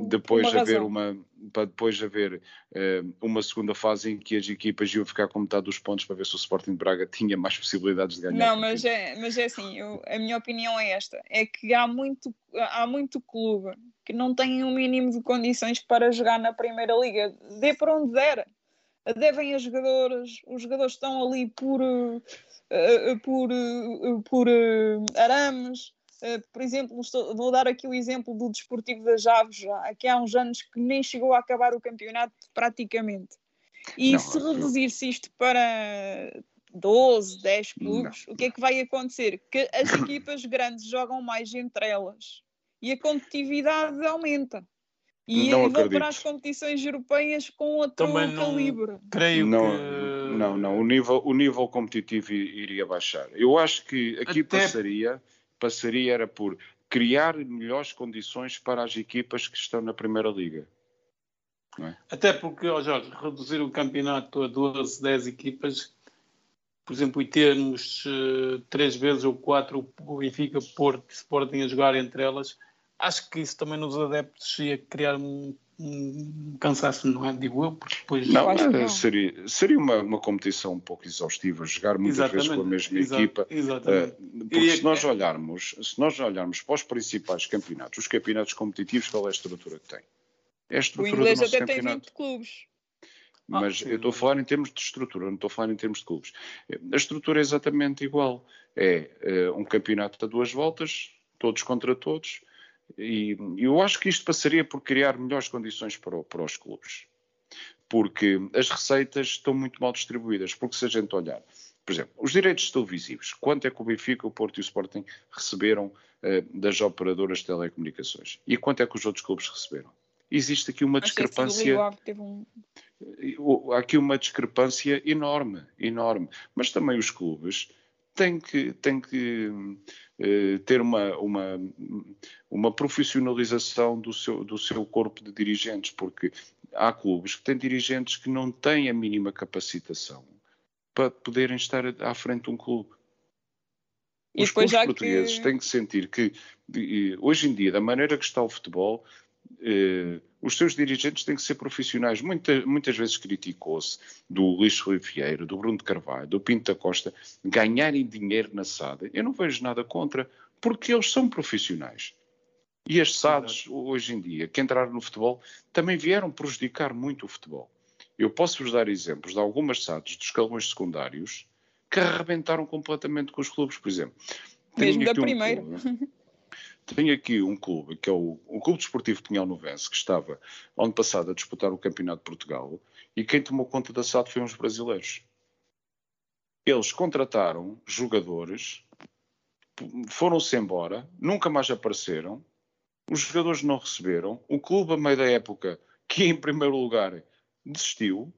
depois uma haver razão. uma para depois haver eh, uma segunda fase em que as equipas iam ficar com metade dos pontos para ver se o Sporting de Braga tinha mais possibilidades de ganhar. Não, mas é, mas é assim, eu- a minha opinião é esta: é que há muito, há muito clube que não tem um mínimo de condições para jogar na Primeira Liga. Dê para onde der. Devem a jogadores, os jogadores estão ali por, eh, eh, por, eh, por arames. Por exemplo, estou- vou dar aqui o exemplo do Desportivo das Aves, já, que há uns anos que nem chegou a acabar o campeonato praticamente. E Não, se reduzir-se isto para 12, 10 clubes, o que é que vai acontecer? Que as equipas grandes jogam mais entre elas e a competitividade aumenta. E Não vão para as competições europeias com outro Também não- calibre. Creio não, que. não, não, o nível, o nível competitivo i- iria baixar. Eu acho que aqui Até- passaria, passaria era por criar melhores condições para as equipas que estão na Primeira Liga. Até porque, ó Jorge, reduzir o campeonato a 12, 10 equipas, por exemplo, e termos eh, três vezes ou quatro o Benfica, Porto e Sporting a jogar entre elas, acho que isso também nos adeptos ia criar um, um cansaço, não é? Digo eu, porque depois. Não, acho que eh, não. seria, seria uma, uma competição um pouco exaustiva, jogar muitas vezes com a mesma exa- equipa. Exatamente. Eh, porque E- se nós olharmos, se nós olharmos para os principais campeonatos, os campeonatos competitivos, qual é a estrutura que tem? É a O estrutura inglês do nosso até tem campeonato. 20 clubes. Ah, Mas sim. eu estou a falar em termos de estrutura, não estou a falar em termos de clubes. A estrutura é exatamente igual. É eh, um campeonato a duas voltas, todos contra todos, e eu acho que isto passaria por criar melhores condições para, para os clubes. Porque as receitas estão muito mal distribuídas. Porque se a gente olhar, por exemplo, os direitos televisivos, quanto é que o Benfica, o Porto e o Sporting receberam eh, das operadoras de telecomunicações? E quanto é que os outros clubes receberam? Existe aqui uma discrepância um. há aqui uma discrepância enorme, enorme. Mas também os clubes têm que, têm que eh, ter uma, uma, uma profissionalização do seu, do seu corpo de dirigentes, porque há clubes que têm dirigentes que não têm a mínima capacitação para poderem estar à frente de um clube. E Os clubes portugueses que. têm que sentir que, hoje em dia, da maneira que está o futebol, eh, os seus dirigentes têm que ser profissionais. Muita- muitas vezes criticou-se do Luís Filipe Vieira, do Bruno de Carvalho, do Pinto da Costa, ganharem dinheiro na SAD. Eu não vejo nada contra, porque eles são profissionais. E as SADs, hoje em dia, que entraram no futebol, também vieram prejudicar muito o futebol. Eu posso-vos dar exemplos de algumas SADs dos escalões secundários que arrebentaram completamente com os clubes, por exemplo. Mesmo da um primeira. clube- tenho aqui um clube, que é o, o Clube Desportivo Pinhal Novense, que estava ano passado a disputar o Campeonato de Portugal, e quem tomou conta da SAD foi uns brasileiros. Eles contrataram jogadores, foram-se embora, nunca mais apareceram, os jogadores não receberam, o clube, a meio da época, que em primeiro lugar, desistiu,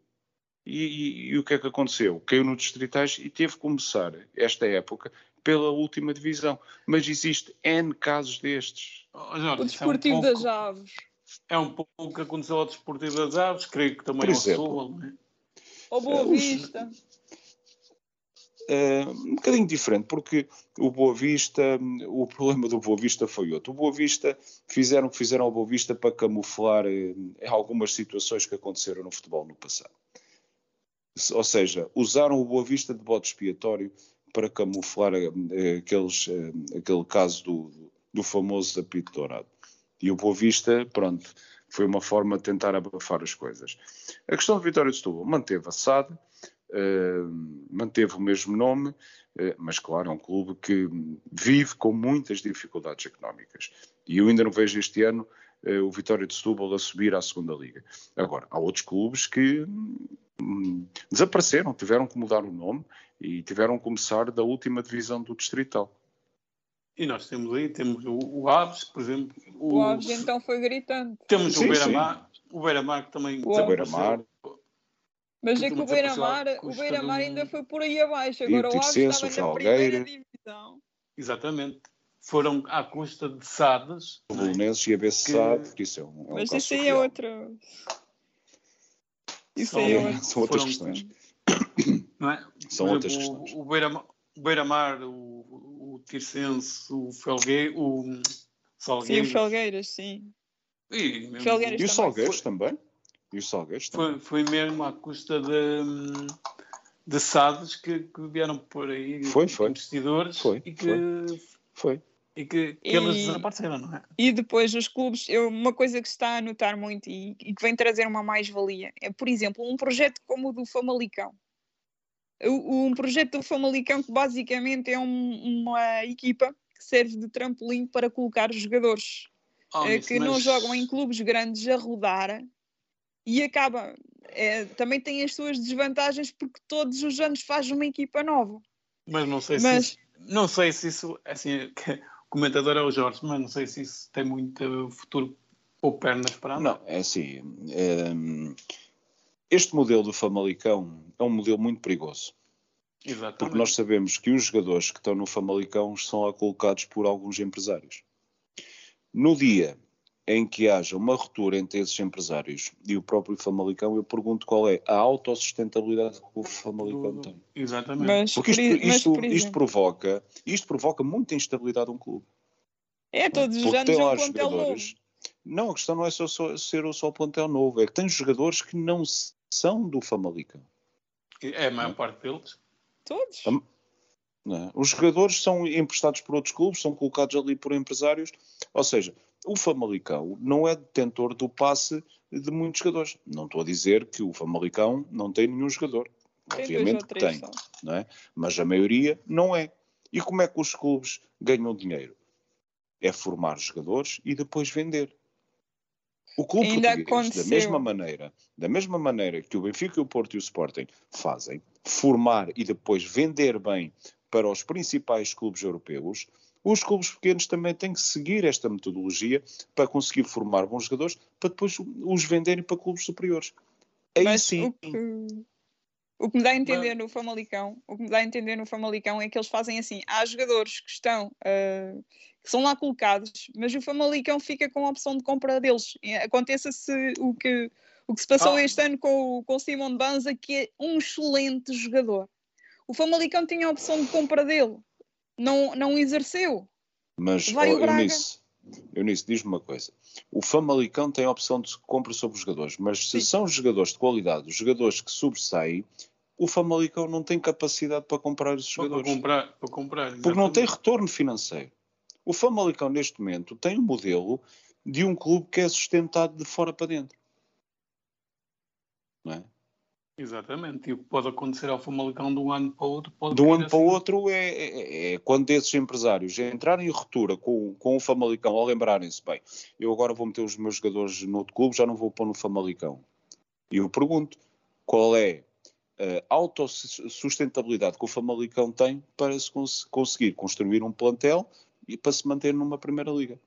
e, e- e o que é que aconteceu? Caiu no Distritais e teve que começar esta época pela última divisão. Mas existe N casos destes. Ó, Jorge, O isso é um Desportivo pouco- das Aves. É um pouco o que aconteceu ao Desportivo das Aves, creio que também Por ao. Sul, não é? Ou Boa os- Vista. Uh, um bocadinho diferente, porque o Boa Vista, o problema do Boa Vista foi outro. O Boa Vista fizeram o que fizeram ao Boa Vista para camuflar eh, algumas situações que aconteceram no futebol no passado. Ou seja, usaram o Boa Vista de bode expiatório para camuflar eh, aqueles, eh, aquele caso do, do famoso apito dourado. E o Boa Vista, pronto, foi uma forma de tentar abafar as coisas. A questão de Vitória de Setúbal manteve a SAD, Uh, manteve o mesmo nome, uh, mas claro, é um clube que vive com muitas dificuldades económicas. E eu ainda não vejo este ano uh, o Vitória de Setúbal a subir à segunda liga. Agora, há outros clubes que hum, desapareceram, tiveram que mudar o nome e tiveram que começar da última divisão do Distrital. E nós temos aí, temos o, o Aves, por exemplo. O Aves então foi gritante. Temos Sim, o Beira-Mar, o Beira-Mar que também O desapareceu. Beira-Mar. Mas é que o Beira-Mar o Beira-Mar estádios- ainda foi por aí abaixo. O Agora o Aves estava o na primeira divisão. Exatamente. foram à custa de SADs. O Belenenses e a BCSAD, que isso é um, é um Mas isso aí é outra. Isso São- aí é outra. São outras foram- questões. Não é? São Por outras exemplo, questões. O, o Beira- o Beira-Mar, o, o Tircense, o Felguei, o Sim, Salgueiros. o Felgueiras, sim. E mesmo- Felgueiras E os. Salgueiros também? E os Salgueiros também? Foi, foi mesmo à custa de, de SADs que, que vieram por aí Foi, foi. investidores Foi, e que, Foi. e que, que E- eles desapareceram, não é? E depois os clubes, eu, uma coisa que se está a notar muito e, e que vem trazer uma mais-valia é, por exemplo, um projeto como o do Famalicão. O- Um projeto do Famalicão que basicamente é um- uma equipa que serve de trampolim para colocar os jogadores Oh, eh, que não mas- jogam em clubes grandes a rodar e acaba. eh, também tem as suas desvantagens porque todos os anos faz uma equipa nova. Mas não sei Mas- se isso, não sei se isso assim, o comentador é o Jorge, mas não sei se isso tem muito futuro ou pernas para andar. Não, é assim. hum, este modelo do Famalicão é um modelo muito perigoso. Exatamente. Porque nós sabemos que os jogadores que estão no Famalicão são lá colocados por alguns empresários. No dia em que haja uma ruptura entre esses empresários e o próprio Famalicão, eu pergunto qual é a autossustentabilidade que o Famalicão tem. Exatamente. Mas, Porque isto, por, i- mas, isto- por isto provoca, isto provoca muita instabilidade a um clube. é todos os Porque anos tem é lá um plantel novo. jogadores. Não, a questão não é só, só ser o só o plantel novo, é que tem jogadores que não são do Famalicão. É a maior parte deles. Todos. Não é? Os jogadores são emprestados por outros clubes, são colocados ali por empresários. Ou seja, o Famalicão não é detentor do passe de muitos jogadores. Não estou a dizer que o Famalicão não tem nenhum jogador. Tem Obviamente que tem, só. não é? mas a maioria não é. E como é que os clubes ganham dinheiro? É formar jogadores e depois vender. O clube Ainda português, aconteceu. da mesma maneira, da mesma maneira que o Benfica, o Porto e o Sporting fazem, formar e depois vender bem para os principais clubes europeus, os clubes pequenos também têm que seguir esta metodologia para conseguir formar bons jogadores para depois os venderem para clubes superiores. Aí Mas sim, o que, o que me dá a entender no Famalicão, o que me dá a entender no Famalicão é que eles fazem assim, há jogadores que estão ah, que são lá colocados, mas o Famalicão fica com a opção de compra deles. E Aconteça-se o que o que se passou Ah. este ano com, o- com o Simon Banza, que é um excelente jogador. O Famalicão tinha a opção de compra dele, não, não exerceu. Mas, Vai oh, o Braga. Eunice, Eunice, diz-me uma coisa. O Famalicão tem a opção de compra sobre os jogadores, mas se Sim. são jogadores de qualidade, os jogadores que sobressaem, o Famalicão não tem capacidade para comprar esses Para jogadores. comprar, para comprar. Porque não tem exatamente. retorno financeiro. O Famalicão, neste momento, tem um modelo de um clube que é sustentado de fora para dentro. Não é? Exatamente. E o que pode acontecer ao Famalicão de um ano para o outro pode De um ano para o assim. outro é, é- é quando esses empresários entrarem em ruptura com, com o Famalicão, ao lembrarem-se, bem, eu agora vou meter os meus jogadores no outro clube, já não vou pôr no Famalicão. E eu pergunto, qual é a autossustentabilidade que o Famalicão tem para se cons- conseguir construir um plantel e para se manter numa primeira liga?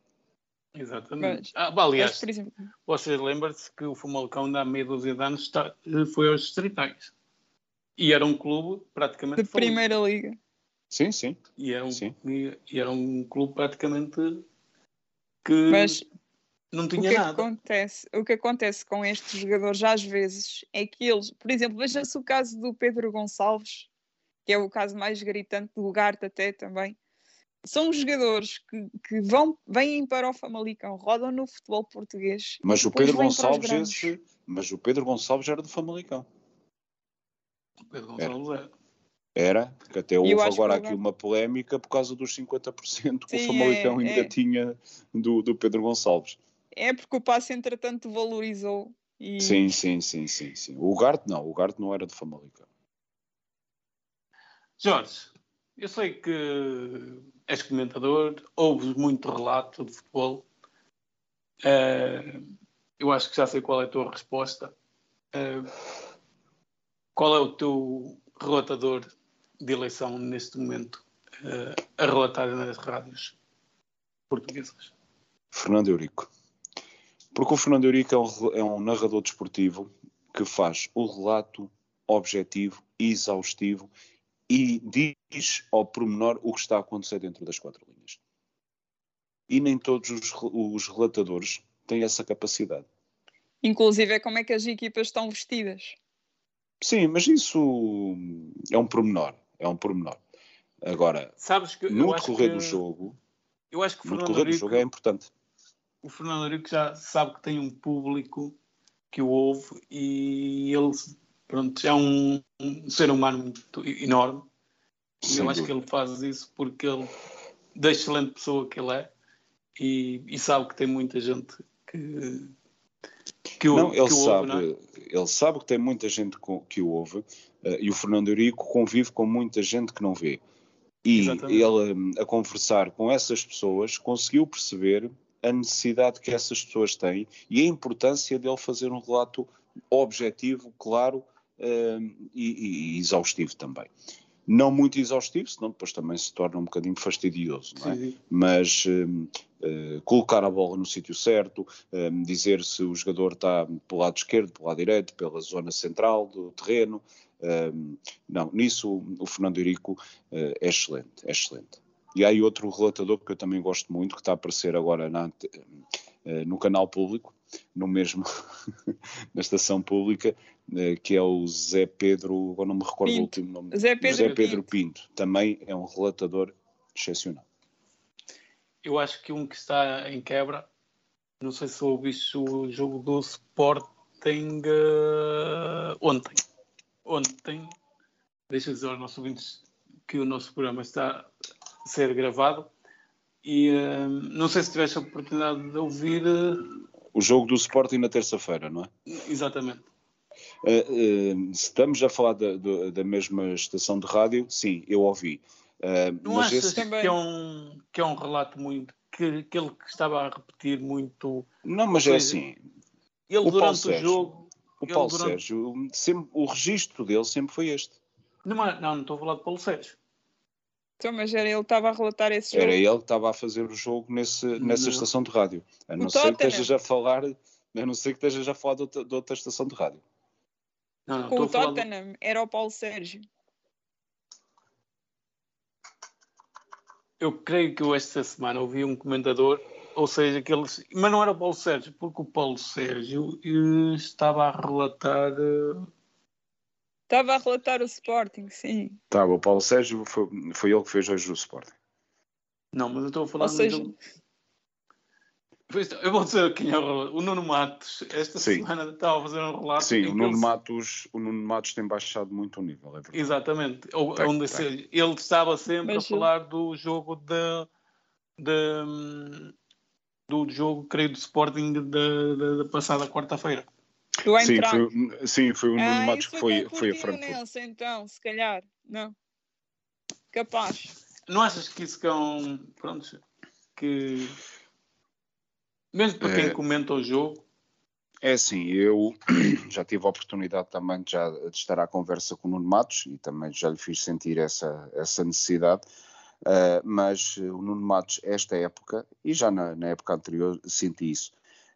Exatamente. Mas- Ah, bah, aliás, Mas, exemplo, vocês lembram-se que o Famalicão, ainda há meia dúzia de anos, está- foi aos distritais. E era um clube praticamente de falido. Primeira Liga. Sim, sim. E era um, Sim. e, e era um clube praticamente que Mas não o tinha que, é que nada. acontece, o que acontece com estes jogadores às vezes é que eles, por exemplo, veja-se o caso do Pedro Gonçalves, que é o caso mais gritante do Ugarte até também. São jogadores que, que vão, vêm para o Famalicão, rodam no futebol português. Mas o Pedro Gonçalves, esse, mas o Pedro Gonçalves era do Famalicão. O Pedro Gonçalves era. Era, que até houve agora aqui Ugarte- uma polémica por causa dos 50% que Sim, o Famalicão é, ainda é. tinha do, do Pedro Gonçalves. É porque o passe, entretanto, valorizou. E... Sim, sim, sim, sim, sim. O Garte não, o Garte não era do Famalicão. Jorge, eu sei que és comentador, ouves muito relato de futebol. Eh, eu acho que já sei qual é a tua resposta. Eh, qual é o teu relatador de eleição neste momento eh, a relatar nas rádios portuguesas? Fernando Eurico. Porque o Fernando Eurico é um, é um narrador desportivo que faz o relato objetivo exaustivo e diz ao pormenor o que está a acontecer dentro das quatro linhas. e nem todos os, os relatadores têm essa capacidade. Inclusive é como é que as equipas estão vestidas. Sim, mas isso é um pormenor. É um pormenor. Agora, Sabes que no decorrer que, do jogo, eu acho que o no Fernando decorrer do jogo é importante. o Fernando Henrique já sabe que tem um público que o ouve e ele pronto, é um, um ser humano muito enorme e eu acho que ele faz isso porque ele da excelente pessoa que ele é e, e sabe que tem muita gente que que o, Não, ele que sabe, ouve, não é? ele sabe que tem muita gente que o ouve eh, e o Fernando Eurico convive com muita gente que não vê. E Exatamente. ele, hum, a conversar com essas pessoas, conseguiu perceber a necessidade que essas pessoas têm e a importância dele fazer um relato objetivo, claro hum, e, e exaustivo também. Não muito exaustivo, senão depois também se torna um bocadinho fastidioso, não é? Sim, mas eh, colocar a bola no sítio certo, dizer se o jogador está pelo lado esquerdo, pelo lado direito, pela zona central do terreno. não, nisso o Fernando Eurico eh, é excelente, é excelente. E há aí outro relatador que eu também gosto muito, que está a aparecer agora na eh, no canal público, no mesmo, na estação pública, que é o Zé Pedro, agora não me recordo o Pinto. último nome. Zé Pedro Zé Pedro Pinto. Pinto, também é um relatador excepcional. eu acho que um que está em quebra, não sei se ouviste o jogo do Sporting eh, ontem. Ontem, deixa dizer aos nossos ouvintes que o nosso programa está a ser gravado e eh, não sei se tiveste a oportunidade de ouvir eh, O jogo do Sporting na terça-feira, não é? exatamente. Eh, eh, se estamos a falar da, da- da mesma estação de rádio, sim, eu ouvi. Eh, Não mas achas esse, Também. que é, um, que é um relato muito que aquele que estava a repetir muito não, mas é Pois, assim, ele O Paulo durante o Sérgio. jogo o Ele Paulo durante- Sérgio, sempre, o registro dele sempre foi este. não, é- não, não estou a falar de Paulo Sérgio Então, mas era ele que estava a relatar esse jogo. Era ele que estava a fazer o jogo nesse, nessa Não. estação de rádio. A não O ser que estejas a falar, a não ser que estejas a falar de outra, de outra estação de rádio. Não, não, Com o Tottenham, era o Paulo Sérgio. Eu creio que eu esta semana ouvi um comentador, ou seja, que eles. Mas não era o Paulo Sérgio, porque o Paulo Sérgio eh, estava a relatar. eh, Estava a relatar o Sporting, sim. Tá, o Paulo Sérgio foi, foi ele que fez hoje o Sporting. Não, mas eu estou a falar Ou seja- do. Eu vou dizer quem é o. O Nuno Matos, esta Sim. semana estava a fazer um relato. Sim, o Nuno, ele- Matos, o Nuno Matos tem baixado muito o nível, é verdade. Exatamente. Ou- Tem, onde tem. se- ele estava sempre Mas a falar do jogo de, de- do jogo, creio, do Sporting da, da- da passada quarta-feira. Sim, foi, sim, foi o Nuno ah, Matos que foi, o foi a Frankfurt. Portimonense, então, se calhar. Não. Capaz. Não achas que isso que é um. Pronto, que. Mesmo para quem É. comenta o jogo, É assim, eu já tive a oportunidade também de, já, de estar à conversa com o Nuno Matos e também já lhe fiz sentir essa, essa necessidade, Ah, mas eh, o Nuno Matos, esta época, e já na, na época anterior, senti isso,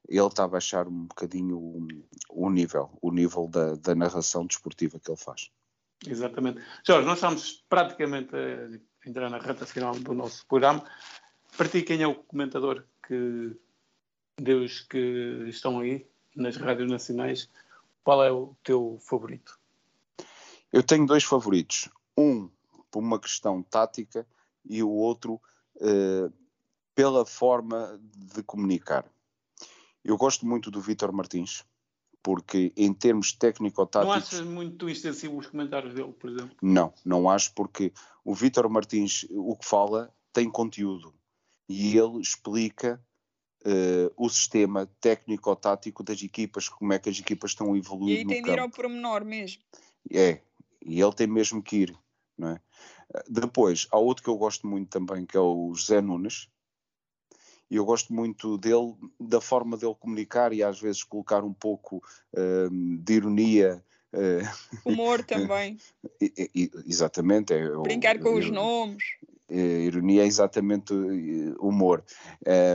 ele está a baixar um bocadinho o, o nível, o nível da, da narração desportiva que ele faz. exatamente. Jorge, nós estamos praticamente a entrar na reta final do nosso programa. Para ti, quem é o comentador que Deus que estão aí nas rádios nacionais? Qual é o teu favorito? Eu tenho dois favoritos, um por uma questão tática e o outro eh, pela forma de comunicar. Eu gosto muito do Vítor Martins, porque em termos Não técnico-táticos, achas muito extensivo os comentários dele, por exemplo? não, não acho, porque o Vítor Martins, o que fala, tem conteúdo e ele explica eh, o sistema técnico-tático das equipas, como é que as equipas estão a E aí tem de ir ao pormenor mesmo. É, e ele tem mesmo que ir, não é? Depois, há outro que eu gosto muito também, que é o José Nunes, e eu gosto muito dele, da forma dele comunicar e às vezes colocar um pouco hum, de ironia. eh, Humor também. e- e- exatamente. É, Brincar com os ir- nomes. Eh, ironia é exatamente eh, humor.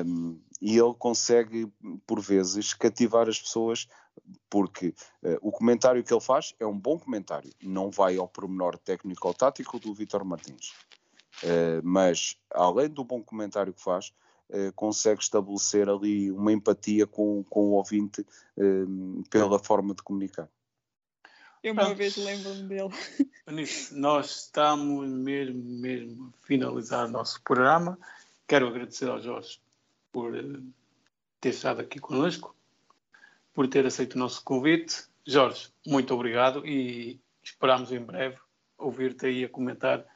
Um, e ele consegue, por vezes, cativar as pessoas, porque eh, o comentário que ele faz é um bom comentário, não vai ao pormenor técnico ou tático do Vítor Martins. Eh, mas, além do bom comentário que faz, uh, consegue estabelecer ali uma empatia com, com o ouvinte uh, pela forma de comunicar. Eu uma vez lembro-me dele. nós estamos mesmo, mesmo a finalizar o nosso programa. Quero agradecer ao Jorge por uh, ter estado aqui conosco, por ter aceito o nosso convite. Jorge, muito obrigado e esperamos em breve ouvir-te aí a comentar,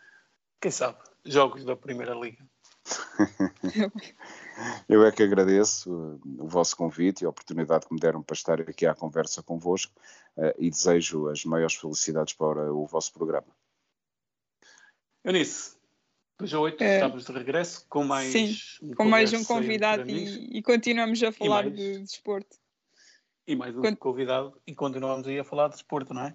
quem sabe, jogos da Primeira Liga. Eu é que agradeço o vosso convite e a oportunidade que me deram para estar aqui à conversa convosco uh, e desejo as maiores felicidades para o vosso programa. Eunice, depois a 8 é, estamos de regresso com mais sim, um com mais um convidado e, e, continuamos a falar mais, de desporto. E mais um convidado e continuamos aí a falar de desporto, não é?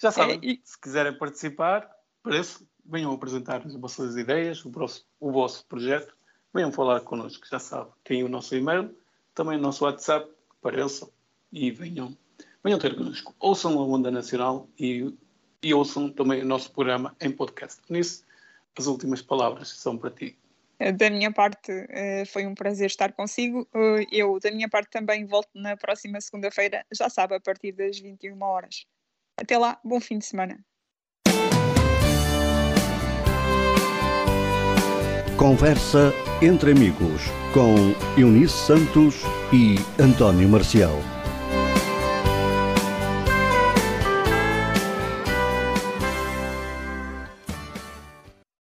Já sabem, é, e... se quiserem participar, parece, venham apresentar as vossas ideias, o vosso, o vosso projeto, venham falar connosco, já sabem. Tem o nosso e-mail, também o nosso WhatsApp, apareçam e venham, venham ter connosco. Ouçam a Onda Nacional e, e ouçam também o nosso programa em podcast. Nisso, as últimas palavras são para ti. Eh, da minha parte, eh, foi um prazer estar consigo. Eh, eu, da minha parte, também volto na próxima segunda-feira, já sabe, a partir das 21 horas. Até lá, bom fim de semana. Conversa entre amigos com Eunice Santos e António Marcial.